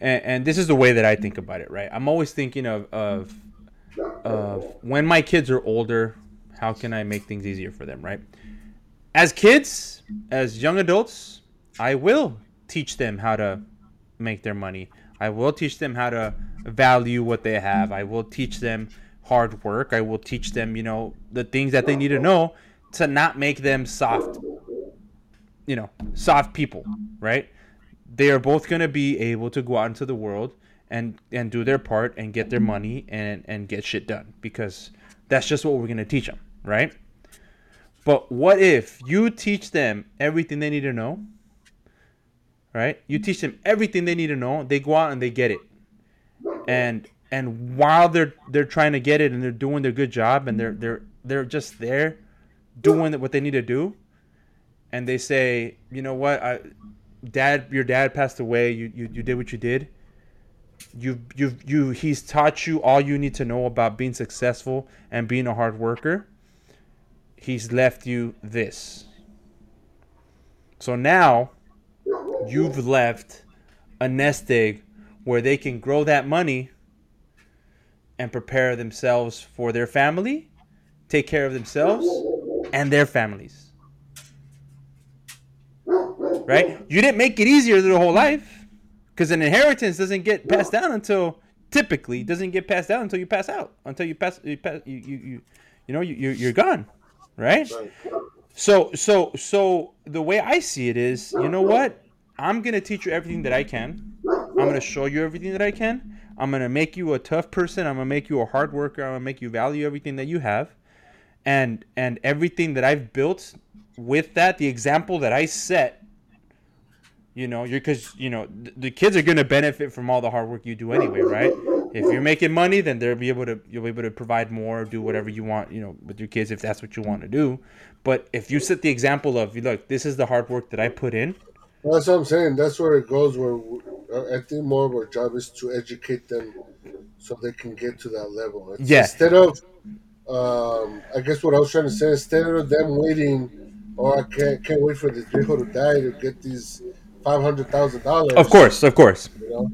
Speaker 1: And, and this is the way that I think about it, right? I'm always thinking of, of of when my kids are older, how can I make things easier for them, right? As kids, as young adults, I will teach them how to make their money. I will teach them how to value what they have. I will teach them hard work. I will teach them, you know, the things that they need to know to not make them soft, you know, soft people, right? They are both going to be able to go out into the world and and do their part and get their money and and get shit done because that's just what we're going to teach them, right? But what if you teach them everything they need to know? Right? You teach them everything they need to know. They go out and they get it. And and while they're they're trying to get it and they're doing their good job and they're they're they're just there doing what they need to do and they say, "You know what? I dad your dad passed away. You you, you did what you did. You you you he's taught you all you need to know about being successful and being a hard worker. He's left you this. So now you've left a nest egg where they can grow that money and prepare themselves for their family, take care of themselves and their families. Right? You didn't make it easier their whole life because an inheritance doesn't get passed down until typically doesn't get passed down until you pass out, until you pass you pass, you, you, you you know you you're, you're gone, right?
Speaker 2: Right.
Speaker 1: So so so the way I see it is, you know what? I'm gonna teach you everything that I can. I'm gonna show you everything that I can. I'm gonna make you a tough person. I'm gonna make you a hard worker. I'm gonna make you value everything that you have, and and everything that I've built with that, the example that I set. You know, you're because you know th- the kids are gonna benefit from all the hard work you do anyway, right? If you're making money, then they'll be able to you'll be able to provide more, do whatever you want, you know, with your kids if that's what you want to do. But if you set the example of, look, this is the hard work that I put in.
Speaker 2: Well, that's what I'm saying. That's where it goes. Where Uh, I think more of our job is to educate them so they can get to that level. It's
Speaker 1: Yeah.
Speaker 2: Instead of, um, I guess what I was trying to say, instead of them waiting, oh, I can't can't wait for this vehicle to die to get these five hundred thousand dollars.
Speaker 1: Of course, of course,
Speaker 2: you know,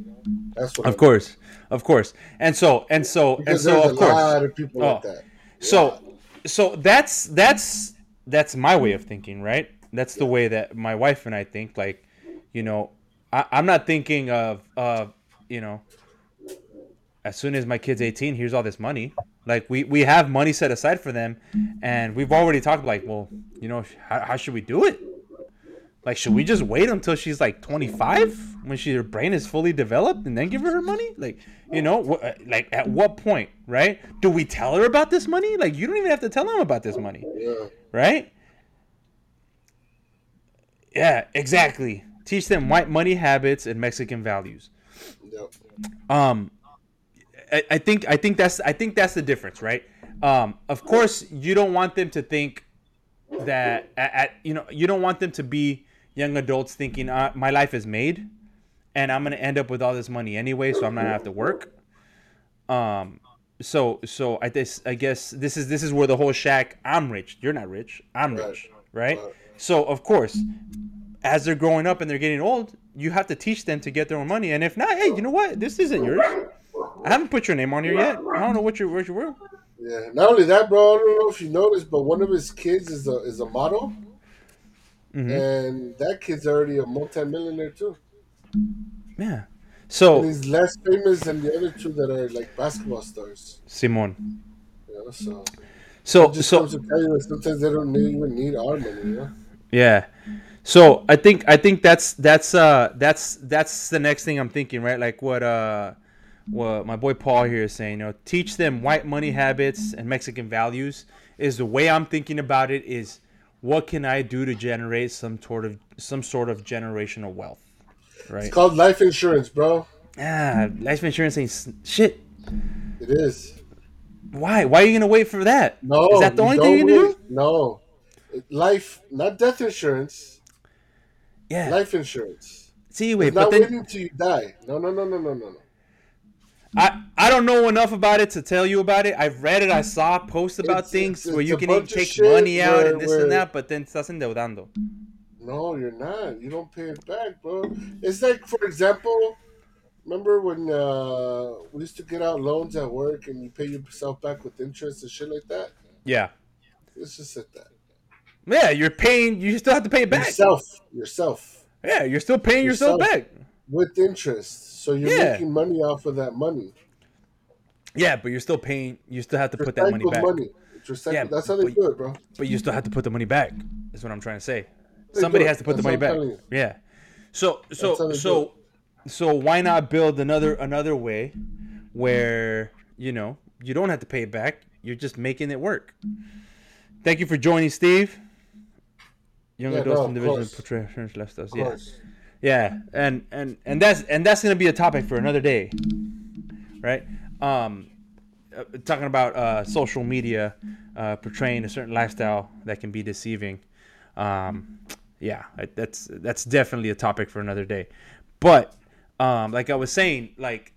Speaker 2: that's what.
Speaker 1: of
Speaker 2: I-
Speaker 1: course, of course. And so and so and so of
Speaker 2: a
Speaker 1: course.
Speaker 2: lot of people
Speaker 1: Oh.
Speaker 2: like that.
Speaker 1: So so that's that's that's my way of thinking, right? That's the way that my wife and I think. Like, you know, I, I'm not thinking of of you know, as soon as my kid's 18, here's all this money. Like we we have money set aside for them, and we've already talked like, well, you know, how, how should we do it? Like, should we just wait until she's like 25 when she her brain is fully developed and then give her her money? Like, you know, wh- like at what point, right? Do we tell her about this money? Like, you don't even have to tell them about this money, right? Yeah, exactly. Teach them white money habits and Mexican values. Um, I, I think I think that's I think that's the difference, right? Um, of course, you don't want them to think that at, at you know you don't want them to be young adults thinking uh, my life is made, and I'm gonna end up with all this money anyway, so I'm not gonna have to work. Um, so so I guess I guess this is this is where the whole Shaq. I'm rich. You're not rich. I'm
Speaker 2: Right.
Speaker 1: rich, right?
Speaker 2: Right.
Speaker 1: So of course, as they're growing up and they're getting old, you have to teach them to get their own money. And if not, hey, you know what? This isn't yours. I haven't put your name on here yet. I don't know what your what your word.
Speaker 2: Yeah. Not only that, bro. I don't know if you noticed, but one of his kids is a is a model,
Speaker 1: Mhm.
Speaker 2: and that kid's already a multimillionaire too.
Speaker 1: Yeah.
Speaker 2: And
Speaker 1: So
Speaker 2: he's less famous than the other two that are like basketball stars.
Speaker 1: Simon.
Speaker 2: You know, so
Speaker 1: So so
Speaker 2: to tell you that sometimes they don't even need our money. You know.
Speaker 1: Yeah. So I think I think that's that's uh that's that's the next thing I'm thinking, right? Like what uh what my boy Paul here is saying, you know, teach them white money habits and Mexican values is the way I'm thinking about it is what can I do to generate some sort of some sort of generational wealth. Right?
Speaker 2: It's called life insurance, bro.
Speaker 1: Ah, life insurance ain't shit.
Speaker 2: It is.
Speaker 1: Why? Why are you gonna wait for that?
Speaker 2: No,
Speaker 1: Is that the only thing you're gonna.
Speaker 2: No, life, not death insurance.
Speaker 1: Yeah.
Speaker 2: Life insurance.
Speaker 1: See, wait,
Speaker 2: It's
Speaker 1: but
Speaker 2: not
Speaker 1: then
Speaker 2: waiting till you die. No, no, no, no, no, no, no.
Speaker 1: I, I don't know enough about it to tell you about it. I've read it. I saw posts about
Speaker 2: It's-
Speaker 1: things
Speaker 2: it's-
Speaker 1: where
Speaker 2: it's
Speaker 1: you can even take money out
Speaker 2: where-
Speaker 1: and this
Speaker 2: where-
Speaker 1: and that, but then estás endeudando.
Speaker 2: No, you're not. You don't pay it back, bro. It's like, for example, remember when uh, we used to get out loans at work and you pay yourself back with interest and shit like that?
Speaker 1: Yeah.
Speaker 2: It's just like that.
Speaker 1: Yeah, you're paying. You still have to pay it back.
Speaker 2: Yourself, yourself,
Speaker 1: Yeah, you're still paying yourself,
Speaker 2: Yourself.
Speaker 1: back.
Speaker 2: With interest. So you're
Speaker 1: Yeah.
Speaker 2: making money off of that money.
Speaker 1: Yeah, but you're still paying. You still have to put that money back.
Speaker 2: money. Recycled.
Speaker 1: Yeah,
Speaker 2: That's how they
Speaker 1: but-
Speaker 2: do it, bro.
Speaker 1: But you still have to put the money back. Is what I'm trying to say.
Speaker 2: They
Speaker 1: Somebody has to put the money back.
Speaker 2: I'm telling you.
Speaker 1: Yeah. So so so so why not build another another way where you know you don't have to pay it back. You're just making it work. Thank you for joining, Steve. Young
Speaker 2: Yeah,
Speaker 1: adults
Speaker 2: no,
Speaker 1: in division left us.
Speaker 2: Of
Speaker 1: Yeah. Yeah, and and and that's and that's gonna be a topic for another day, right? Um, uh, talking about uh, social media uh, portraying a certain lifestyle that can be deceiving. Um, yeah, that's that's definitely a topic for another day. But um, like I was saying, like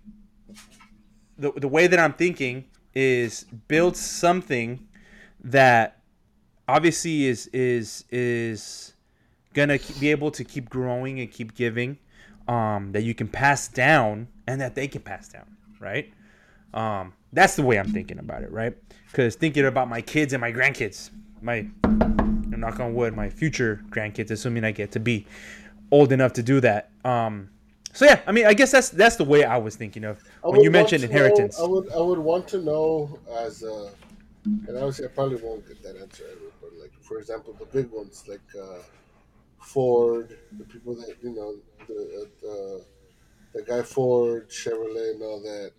Speaker 1: the the way that I'm thinking is build something that obviously is is is gonna be able to keep growing and keep giving um, that you can pass down and that they can pass down right? Um, that's the way i'm thinking about it right? Because thinking about my kids and my grandkids my knock on wood my future grandkids assuming i get to be old enough to do that um, so yeah i mean i guess that's that's the way i was thinking of when you mentioned
Speaker 2: to know-
Speaker 1: inheritance.
Speaker 2: I would I would want to know as uh, and obviously I probably won't get that answer ever, but like for example the big ones like uh, Ford, the people that you know the uh, the guy Ford, Chevrolet, and all that.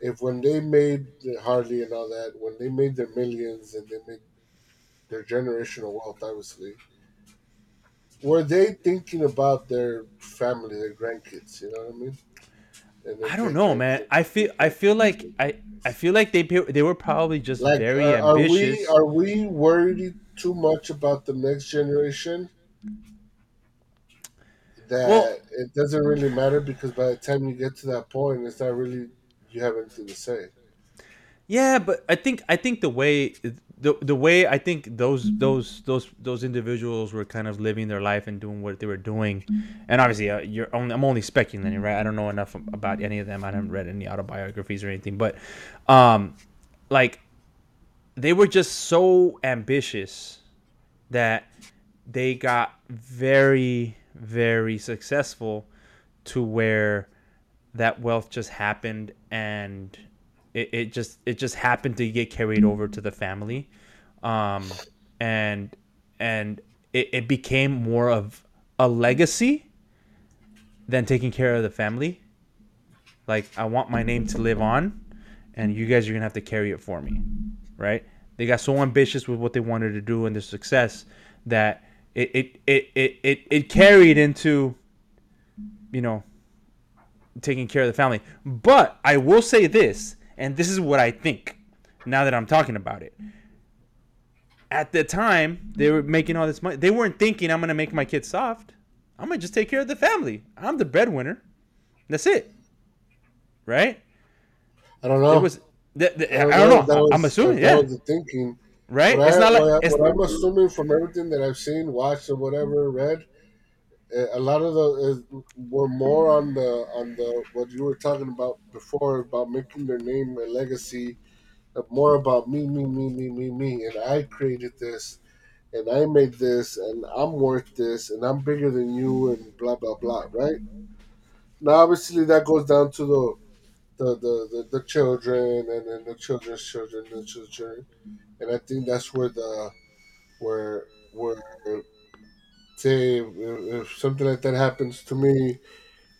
Speaker 2: If when they made the Harley and all that, when they made their millions and they made their generational wealth, obviously, were they thinking about their family, their grandkids? You know what I mean?
Speaker 1: I don't know man i feel i feel like i i feel like they they were probably just
Speaker 2: Like,
Speaker 1: very
Speaker 2: uh, are
Speaker 1: ambitious
Speaker 2: we are we worried too much about the next generation that
Speaker 1: Well-
Speaker 2: it doesn't really matter because by the time you get to that point, it's not really you have anything to say.
Speaker 1: Yeah, but I think I think the way the the way I think those those those those individuals were kind of living their life and doing what they were doing, and obviously uh, you're only I'm only speculating, right? I don't know enough about any of them. I haven't read any autobiographies or anything, but um, like they were just so ambitious that they got very very successful to where that wealth just happened and it, it just it just happened to get carried over to the family. Um and and it, it became more of a legacy than taking care of the family. Like i want my name to live on and you guys are gonna have to carry it for me right? They got so ambitious with what they wanted to do and their success that it it it it, it, it carried into you know taking care of the family. But I will say this, and this is what I think now that I'm talking about it. At the time, they were making all this money. They weren't thinking, I'm going to make my kids soft. I'm going to just take care of the family. I'm the breadwinner. That's it. Right?
Speaker 2: I don't know.
Speaker 1: It was. The, the, I don't know.
Speaker 2: That was-
Speaker 1: I'm assuming,
Speaker 2: that
Speaker 1: yeah.
Speaker 2: was the thinking.
Speaker 1: Right?
Speaker 2: What,
Speaker 1: It's
Speaker 2: I,
Speaker 1: not
Speaker 2: what, I,
Speaker 1: like. It's,
Speaker 2: what I'm assuming from everything that I've seen, watched, or whatever, read, uh, a lot of the uh, were more on the on the what you were talking about before about making their name a legacy, more about me, me, me, me, me, me, and I created this, and I made this, and I'm worth this, and I'm bigger than you, and blah blah blah, right? Now, obviously, that goes down to the the the, the, the children, and then the children's children, and children, and I think that's where the where where say if, if something like that happens to me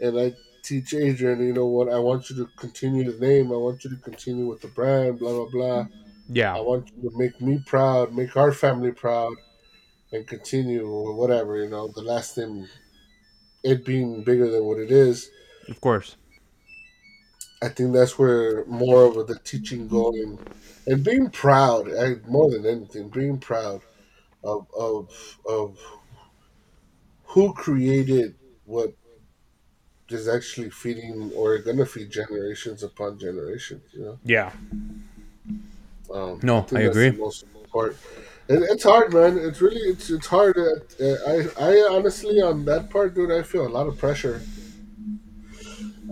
Speaker 2: and I teach Adrian, you know what, I want you to continue the name, I want you to continue with the brand, blah blah blah.
Speaker 1: Yeah, I
Speaker 2: want you to make me proud, make our family proud, and continue or whatever, you know, the last name it being bigger than what it is.
Speaker 1: Of course.
Speaker 2: I think that's where more of the teaching going and being proud, I, more than anything, being proud of of of who created what is actually feeding or gonna feed generations upon generations. You know,
Speaker 1: Yeah.
Speaker 2: um,
Speaker 1: No,
Speaker 2: think
Speaker 1: I agree.
Speaker 2: Most part. And it's hard, man. It's really it's it's hard. I I honestly on that part, dude, I feel a lot of pressure.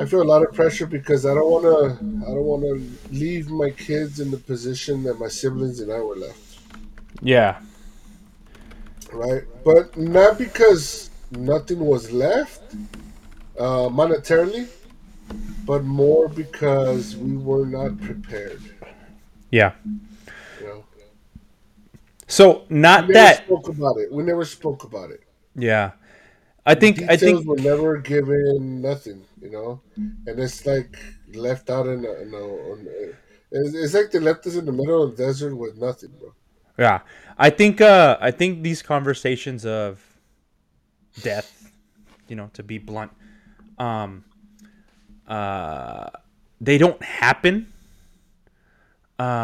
Speaker 2: I feel a lot of pressure because I don't want to. I don't want to leave my kids in the position that my siblings and I were left.
Speaker 1: Yeah.
Speaker 2: right? But not because nothing was left uh, monetarily, but more because we were not prepared.
Speaker 1: Yeah.
Speaker 2: You know,
Speaker 1: So not
Speaker 2: we never
Speaker 1: that.
Speaker 2: spoke about it. We never spoke about it.
Speaker 1: Yeah. I think. I think.
Speaker 2: were never given. Nothing. You know, and it's like left out in a. In a on, it's, it's like they left us in the middle of the desert with nothing, bro.
Speaker 1: Yeah, I think uh, I think these conversations of death, you know, to be blunt, um, uh, they don't happen.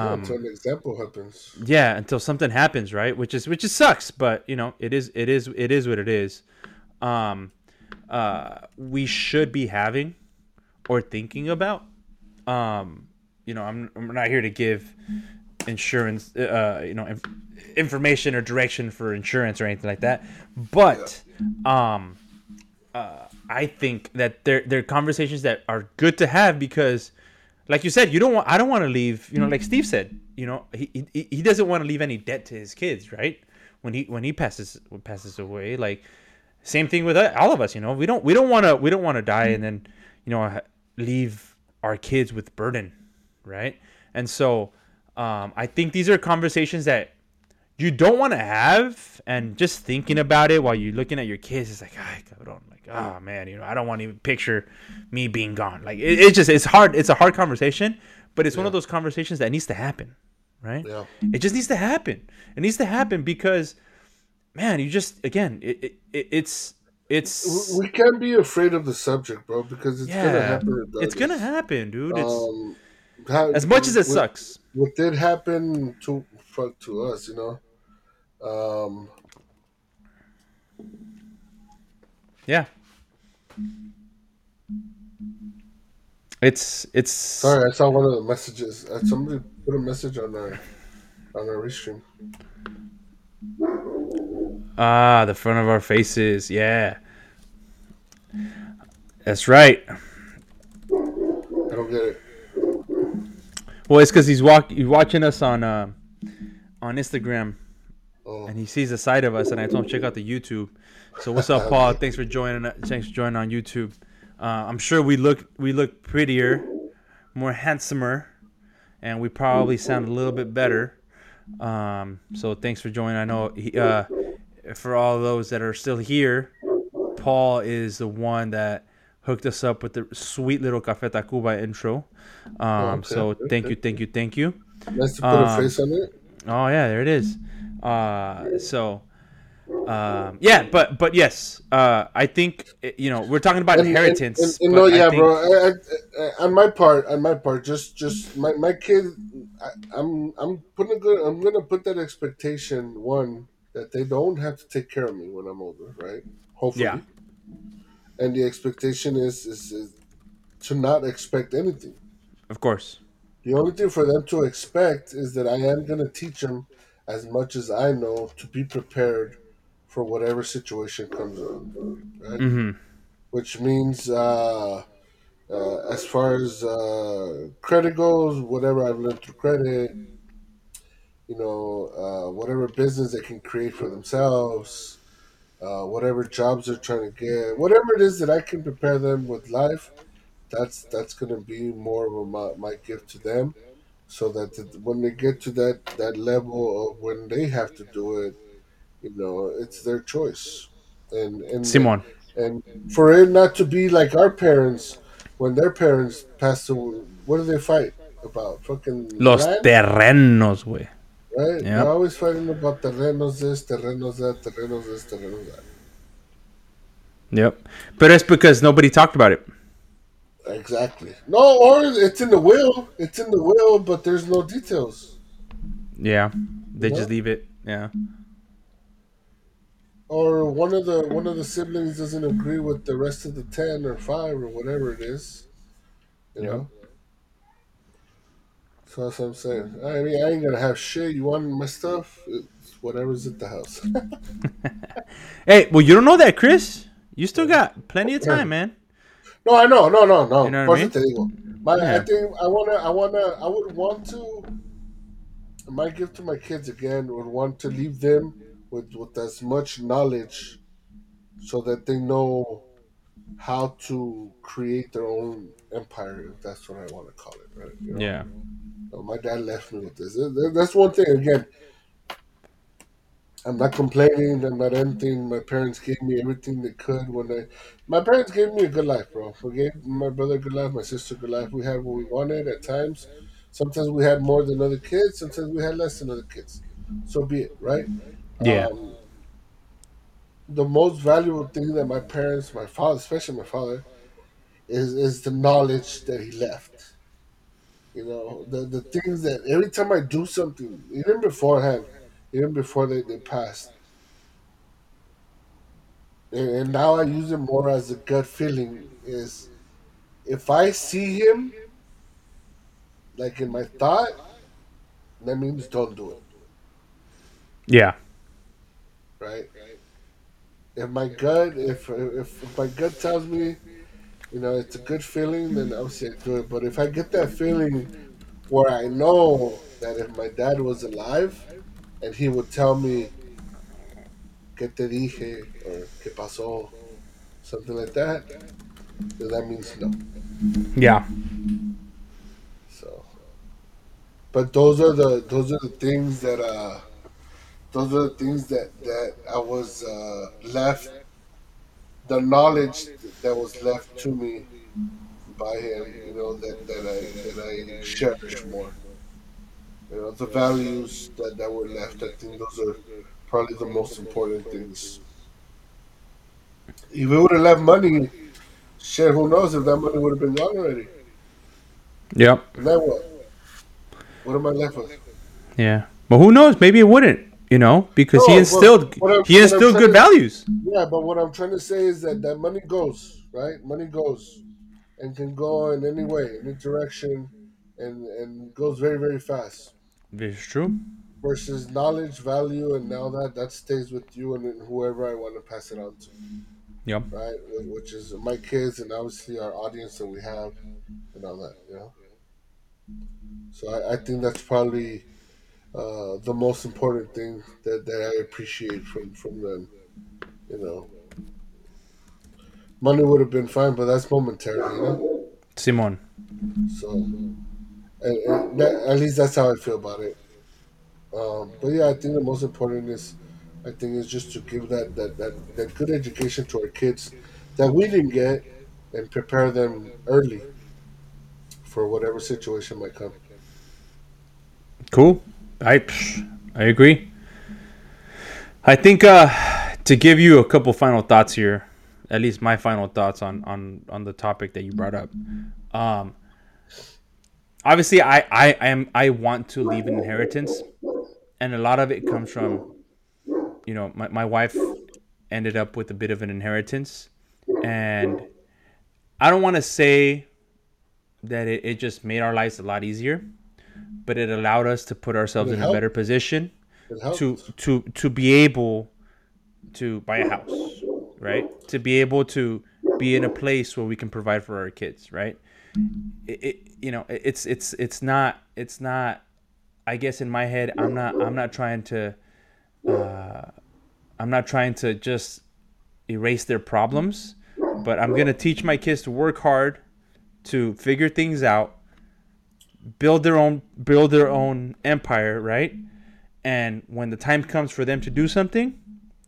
Speaker 2: Yeah,
Speaker 1: Um,
Speaker 2: until an example happens.
Speaker 1: yeah, until something happens, right? Which is which is sucks, but you know, it is it is it is what it is. Um, uh, we should be having or thinking about. Um, you know, I'm I'm not here to give insurance, uh, you know, inf- information or direction for insurance or anything like that, but um, uh, I think that there there are conversations that are good to have because like you said, you don't want. I don't want to leave. You know, like Steve said. You know, he he, he doesn't want to leave any debt to his kids, right? When he when he passes passes away, like same thing with uh, all of us. You know, we don't we don't want to we don't want to die and then you know leave our kids with burden, right? And so um, I think these are conversations that you don't want to have, and just thinking about it while you're looking at your kids, is like, I don't like, oh man, you know, I don't want to even picture me being gone. Like, it, it's just, it's hard. It's a hard conversation, but it's one of those conversations that needs to happen, right?
Speaker 2: Yeah.
Speaker 1: It just needs to happen. It needs to happen because, man, you just, again, it, it, it it's, it's,
Speaker 2: We can't be afraid of the subject, bro, because it's gonna happen. Regardless.
Speaker 1: it's gonna happen, dude. It's
Speaker 2: Um, how-
Speaker 1: as much as it
Speaker 2: what-
Speaker 1: sucks.
Speaker 2: what did happen to fuck to us, you know. Um,
Speaker 1: Yeah. It's it's
Speaker 2: Sorry, I saw one of the messages. Uh, somebody put a message on our on our restream.
Speaker 1: Ah the front of our faces. Yeah, that's right.
Speaker 2: I don't get it.
Speaker 1: Well, it's because he's walk he's watching us on uh, on Instagram,
Speaker 2: Oh,
Speaker 1: and he sees the side of us, and I told him check out the YouTube. So what's up, Paul? Thanks for joining. Thanks for joining on YouTube. Uh, I'm sure we look we look prettier, more handsomer, and we probably sound a little bit better. Um, so thanks for joining. I know he, uh, for all those that are still here, Paul is the one that hooked us up with the sweet little Café Tacuba intro. Um,
Speaker 2: okay,
Speaker 1: so thank you, thank you, thank you.
Speaker 2: nice to put a
Speaker 1: um,
Speaker 2: face on it.
Speaker 1: Oh yeah, there it is. Uh, so, um, yeah, but but yes, uh, I think eh, you know we're talking about
Speaker 2: And-
Speaker 1: inheritance.
Speaker 2: And, and no, yeah,
Speaker 1: think-
Speaker 2: bro. I, I, I, on my part, on my part, just just my my kid. I, I'm I'm putting a good. I'm gonna put that expectation one that they don't have to take care of me when I'm older, right? Hopefully.
Speaker 1: Yeah.
Speaker 2: And the expectation is is, is to not expect anything.
Speaker 1: Of course.
Speaker 2: The only thing for them to expect is that I am going to teach them as much as I know to be prepared for whatever situation comes on, right?
Speaker 1: hmm
Speaker 2: Which means, uh, uh, as far as uh, credit goes, whatever I've learned through credit, you know, uh, whatever business they can create for themselves, uh, whatever jobs they're trying to get, whatever it is that I can prepare them with life, that's that's going to be more of a, my, my gift to them, so that the, when they get to that that level of when they have to do it, you know, it's their choice, and and
Speaker 1: Simon.
Speaker 2: and for it not to be like our parents when their parents passed away. What do they fight about? Fucking
Speaker 1: Los
Speaker 2: land?
Speaker 1: terrenos, güey.
Speaker 2: Right?
Speaker 1: Yep.
Speaker 2: They're always fighting about terrenos this, terrenos that, terrenos this, terrenos that.
Speaker 1: Yep. But it's because nobody talked about it.
Speaker 2: Exactly. No, or it's in the will. It's in the will, but there's no details.
Speaker 1: Yeah. They
Speaker 2: Yeah.
Speaker 1: just leave it. Yeah.
Speaker 2: Or one of the one of the siblings doesn't agree with the rest of the ten or five or whatever it is. You
Speaker 1: Yeah.
Speaker 2: know. So that's what I'm saying. I mean, I ain't gonna have shit. You want my stuff? It's whatever's at the house.
Speaker 1: Hey, well, you don't know that, Chris. You still got plenty of time, man.
Speaker 2: No, I know, no, no, no.
Speaker 1: You know what I
Speaker 2: eso te digo. My,
Speaker 1: Yeah.
Speaker 2: I think I wanna, I wanna, I would want to. My gift to my kids again would want to leave them with with as much knowledge, so that they know how to create their own empire. If that's what I want to call it, right? You know?
Speaker 1: Yeah.
Speaker 2: So my dad left me with this. That's one thing. Again, I'm not complaining. I'm not anything. My parents gave me everything they could when I. My parents gave me a good life, bro. We gave my brother a good life, my sister a good life. We had what we wanted at times. Sometimes we had more than other kids. Sometimes we had less than other kids. So be it, right?
Speaker 1: Yeah.
Speaker 2: Um, the most valuable thing that my parents, my father, especially my father, is is the knowledge that he left. You know, the the things that every time I do something, even beforehand, even before they, they passed, and, and now I use it more as a gut feeling. Is if I see him, like in my thought, that means don't do it,
Speaker 1: Yeah.
Speaker 2: right? If my gut, if if, if my gut tells me, you know, it's a good feeling, then obviously I do it. But if I get that feeling where I know that if my dad was alive and he would tell me, ¿Qué te dije? or ¿Qué pasó? Something like that, then that means no.
Speaker 1: Yeah.
Speaker 2: So, but those are the those are the things that uh, those are the things that that I was uh, left, the knowledge that was left to me by him. You know that that I that I cherish more. You know the values that that were left. I think those are probably the most important things. If we would have left money, shit, who knows if that money would have been gone already.
Speaker 1: Yep.
Speaker 2: And then what? What am I left with?
Speaker 1: Yeah. But who knows? Maybe it wouldn't. You know, because he
Speaker 2: No, but
Speaker 1: instilled he instilled good
Speaker 2: to-
Speaker 1: values.
Speaker 2: Yeah, but what I'm trying to say is that that money goes, right? Money goes and can go in any way, any direction, and and goes very very fast.
Speaker 1: It's true.
Speaker 2: Versus knowledge, value, and now that that stays with you and whoever I want to pass it on to,
Speaker 1: Yep.
Speaker 2: right? Which is my kids and obviously our audience that we have and all that, you know. So I, I think that's probably uh, the most important thing that, that I appreciate from from them. You know, money would have been fine, but that's momentary, you know.
Speaker 1: Simon.
Speaker 2: So, and, and that, at least that's how I feel about it. Um, but yeah, I think the most important is, I think, is just to give that, that, that, that good education to our kids that we didn't get and prepare them early for whatever situation might come.
Speaker 1: Cool. I I agree. I think uh, to give you a couple final thoughts here, at least my final thoughts on on on the topic that you brought up. Um, obviously, I I am I want to leave an inheritance, and a lot of it comes from, you know, my my wife ended up with a bit of an inheritance, and I don't want to say that it, it just made our lives a lot easier but it allowed us to put ourselves in a better position to to to be able to buy a house, right? To be able to be in a place where we can provide for our kids, right? It, it you know, it's it's it's not it's not I guess in my head I'm not I'm not trying to uh I'm not trying to just erase their problems, but I'm going to teach my kids to work hard to figure things out build their own build their own empire, right? And when the time comes for them to do something,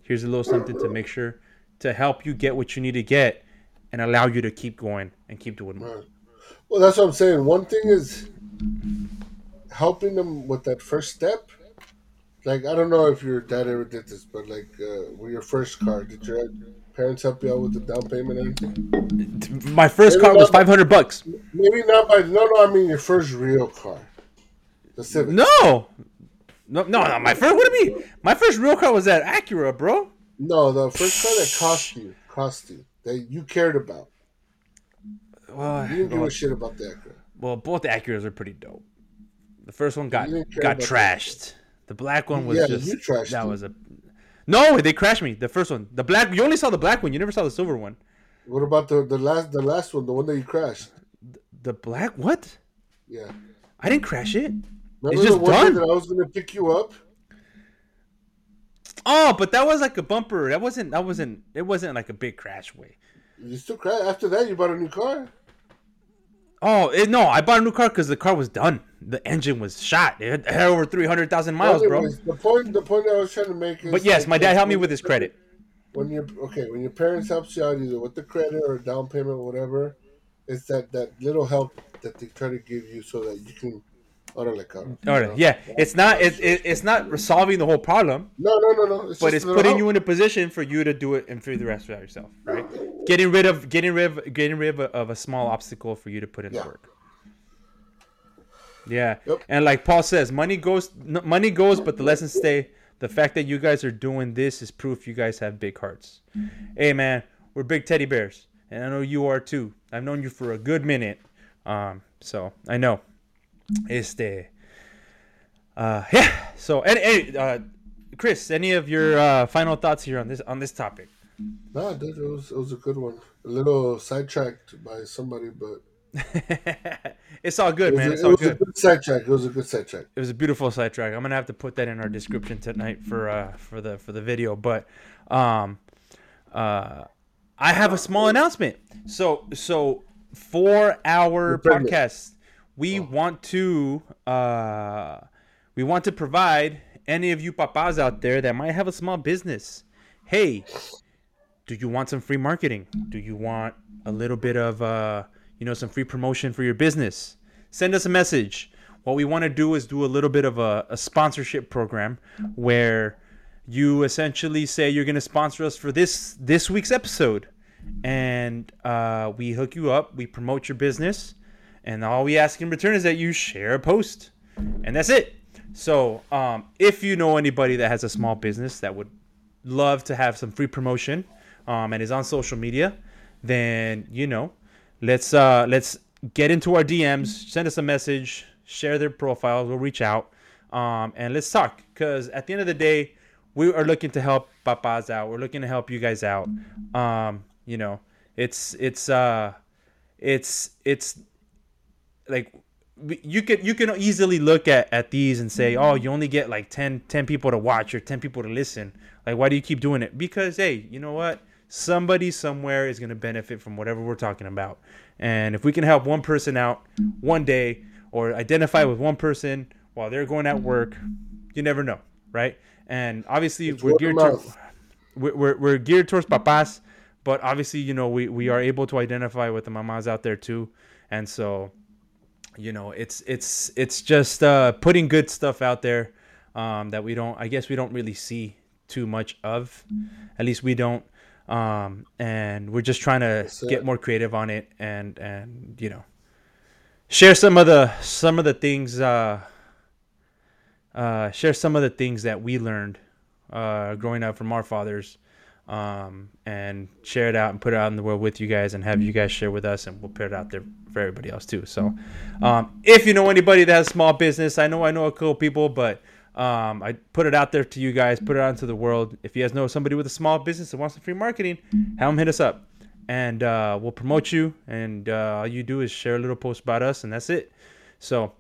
Speaker 1: here's a little something to make sure to help you get what you need to get and allow you to keep going and keep doing more.
Speaker 2: Well, that's what I'm saying. One thing is helping them with that first step. Like I don't know if your dad ever did this, but like uh, with your first car, did your parents help you out with the down payment and everything?
Speaker 1: My first car was 500 bucks.
Speaker 2: Maybe not by no, no. I mean your first real car, the Civic.
Speaker 1: No. No, no, no. My first, what do you mean? My first real car was that Acura, bro.
Speaker 2: No, the first car that cost you, cost you that you cared about.
Speaker 1: Well,
Speaker 2: You didn't give
Speaker 1: well,
Speaker 2: a shit about the Acura.
Speaker 1: well, both the Acuras are pretty dope. The first one got
Speaker 2: You didn't care
Speaker 1: got trashed. The black one was
Speaker 2: Yeah,
Speaker 1: just
Speaker 2: you trashed
Speaker 1: that
Speaker 2: it.
Speaker 1: was a no. They crashed me. The first one, the black. You only saw the black one. You never saw the silver one.
Speaker 2: What about the the last the last one, the one that you crashed?
Speaker 1: The black what?
Speaker 2: Yeah.
Speaker 1: I didn't crash it.
Speaker 2: Remember
Speaker 1: just
Speaker 2: the one
Speaker 1: done.
Speaker 2: that I was gonna pick you up?
Speaker 1: Oh, but that was like a bumper. That wasn't. That wasn't. It wasn't like a big crash way.
Speaker 2: You still crashed. After that, you bought a new car.
Speaker 1: Oh it, no! I bought a new car because the car was done. The engine was shot. It had, it had over three hundred thousand miles, bro.
Speaker 2: The point the point I was trying to make is.
Speaker 1: But yes,
Speaker 2: like,
Speaker 1: my dad helped me with his credit.
Speaker 2: When you okay, when your parents helps you out either with the credit or down payment or whatever, it's that that little help that they try to give you so that you can. Órale, cabrón.
Speaker 1: All right, yeah, it's not. It, it, it's not resolving the whole problem.
Speaker 2: No, no, no, no. It's
Speaker 1: but it's putting
Speaker 2: help.
Speaker 1: you in a position for you to do it and figure the rest out yourself, right? Getting rid of getting rid of getting rid of a, of a small obstacle for you to put in the
Speaker 2: Yeah.
Speaker 1: work. Yeah,
Speaker 2: Yep.
Speaker 1: and like Paul says, money goes, money goes, but the lessons stay. The fact that you guys are doing this is proof you guys have big hearts. Hey man, we're big teddy bears, and I know you are too. I've known you for a good minute, um, so I know. Este, uh, yeah. So, and, and uh, Chris, any of your uh, final thoughts here on this on this topic?
Speaker 2: No, dude, it was it was a good one. A little sidetracked by somebody, but
Speaker 1: it's all good,
Speaker 2: it
Speaker 1: man.
Speaker 2: a,
Speaker 1: It's
Speaker 2: it
Speaker 1: all
Speaker 2: was a
Speaker 1: good.
Speaker 2: good sidetrack. It was a good sidetrack.
Speaker 1: It was a beautiful sidetrack. I'm gonna have to put that in our description tonight for uh for the for the video. But um uh I have a small announcement. So so for our podcast, we want to uh we want to provide any of you papas out there that might have a small business. Hey, do you want some free marketing? Do you want a little bit of uh, you know some free promotion for your business? Send us a message. What we want to do is do a little bit of a, a sponsorship program where you essentially say you're going to sponsor us for this this week's episode, and uh, we hook you up. We promote your business, and all we ask in return is that you share a post, and that's it. So, um, if you know anybody that has a small business that would love to have some free promotion um, and is on social media, then you know, let's uh let's get into our DMs, send us a message, share their profiles, we'll reach out, um, and let's talk. Because at the end of the day, we are looking to help papas out. We're looking to help you guys out. Um, you know, it's it's uh, it's it's like you can you can easily look at at these and say, oh, you only get like 10, 10 people to watch or ten people to listen. Like, why do you keep doing it? Because hey, you know what? Somebody somewhere is gonna benefit from whatever we're talking about. And if we can help one person out one day or identify with one person while they're going at work, you never know, right? And obviously, it's we're geared to, we're, we're geared towards papas, but obviously, you know, we, we are able to identify with the mamas out there too. And so, you know, it's it's it's just uh, putting good stuff out there um, that we don't. I guess we don't really see too much of. At least we don't um, and we're just trying to get more creative on it and and you know share some of the some of the things uh, uh, share some of the things that we learned uh, growing up from our fathers um, and share it out and put it out in the world with you guys and have you guys share with us and we'll put it out there for everybody else too so um, if you know anybody that has small business i know i know a couple people but um, I put it out there to you guys, put it out into the world. If you guys know somebody with a small business that wants some free marketing, have them hit us up, and uh, we'll promote you. And uh, all you do is share a little post about us, and that's it. So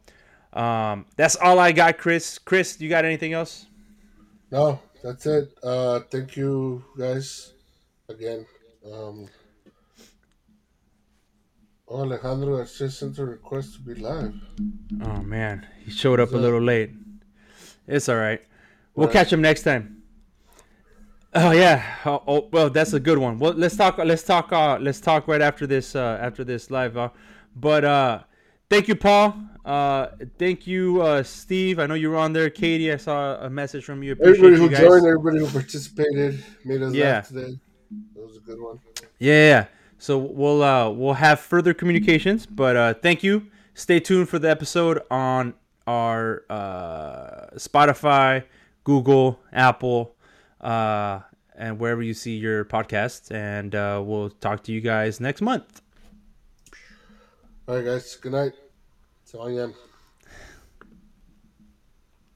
Speaker 1: um, that's all I got, Chris. Chris, you got anything else?
Speaker 2: No, that's it. Uh, thank you, guys, again. Um, oh, Alejandro just sent a request to be live.
Speaker 1: Oh man, he showed up a little late. It's all right. We'll catch him next time. Oh yeah. Oh, oh, well, that's a good one. Well, let's talk. Let's talk. Uh, let's talk right after this. Uh, after this live. Uh, but uh, thank you, Paul. Uh, thank you, uh, Steve. I know you were on there. Katie, I saw a message from you.
Speaker 2: Appreciate everybody who joined, everybody who participated, made us yeah. laugh today. That was a good one.
Speaker 1: Yeah. So we'll uh, we'll have further communications, but uh, thank you. Stay tuned for the episode on our uh, Spotify, Google, Apple, uh, and wherever you see your podcasts. And uh, we'll talk to you guys next month.
Speaker 2: All right, guys. Good night. All I am.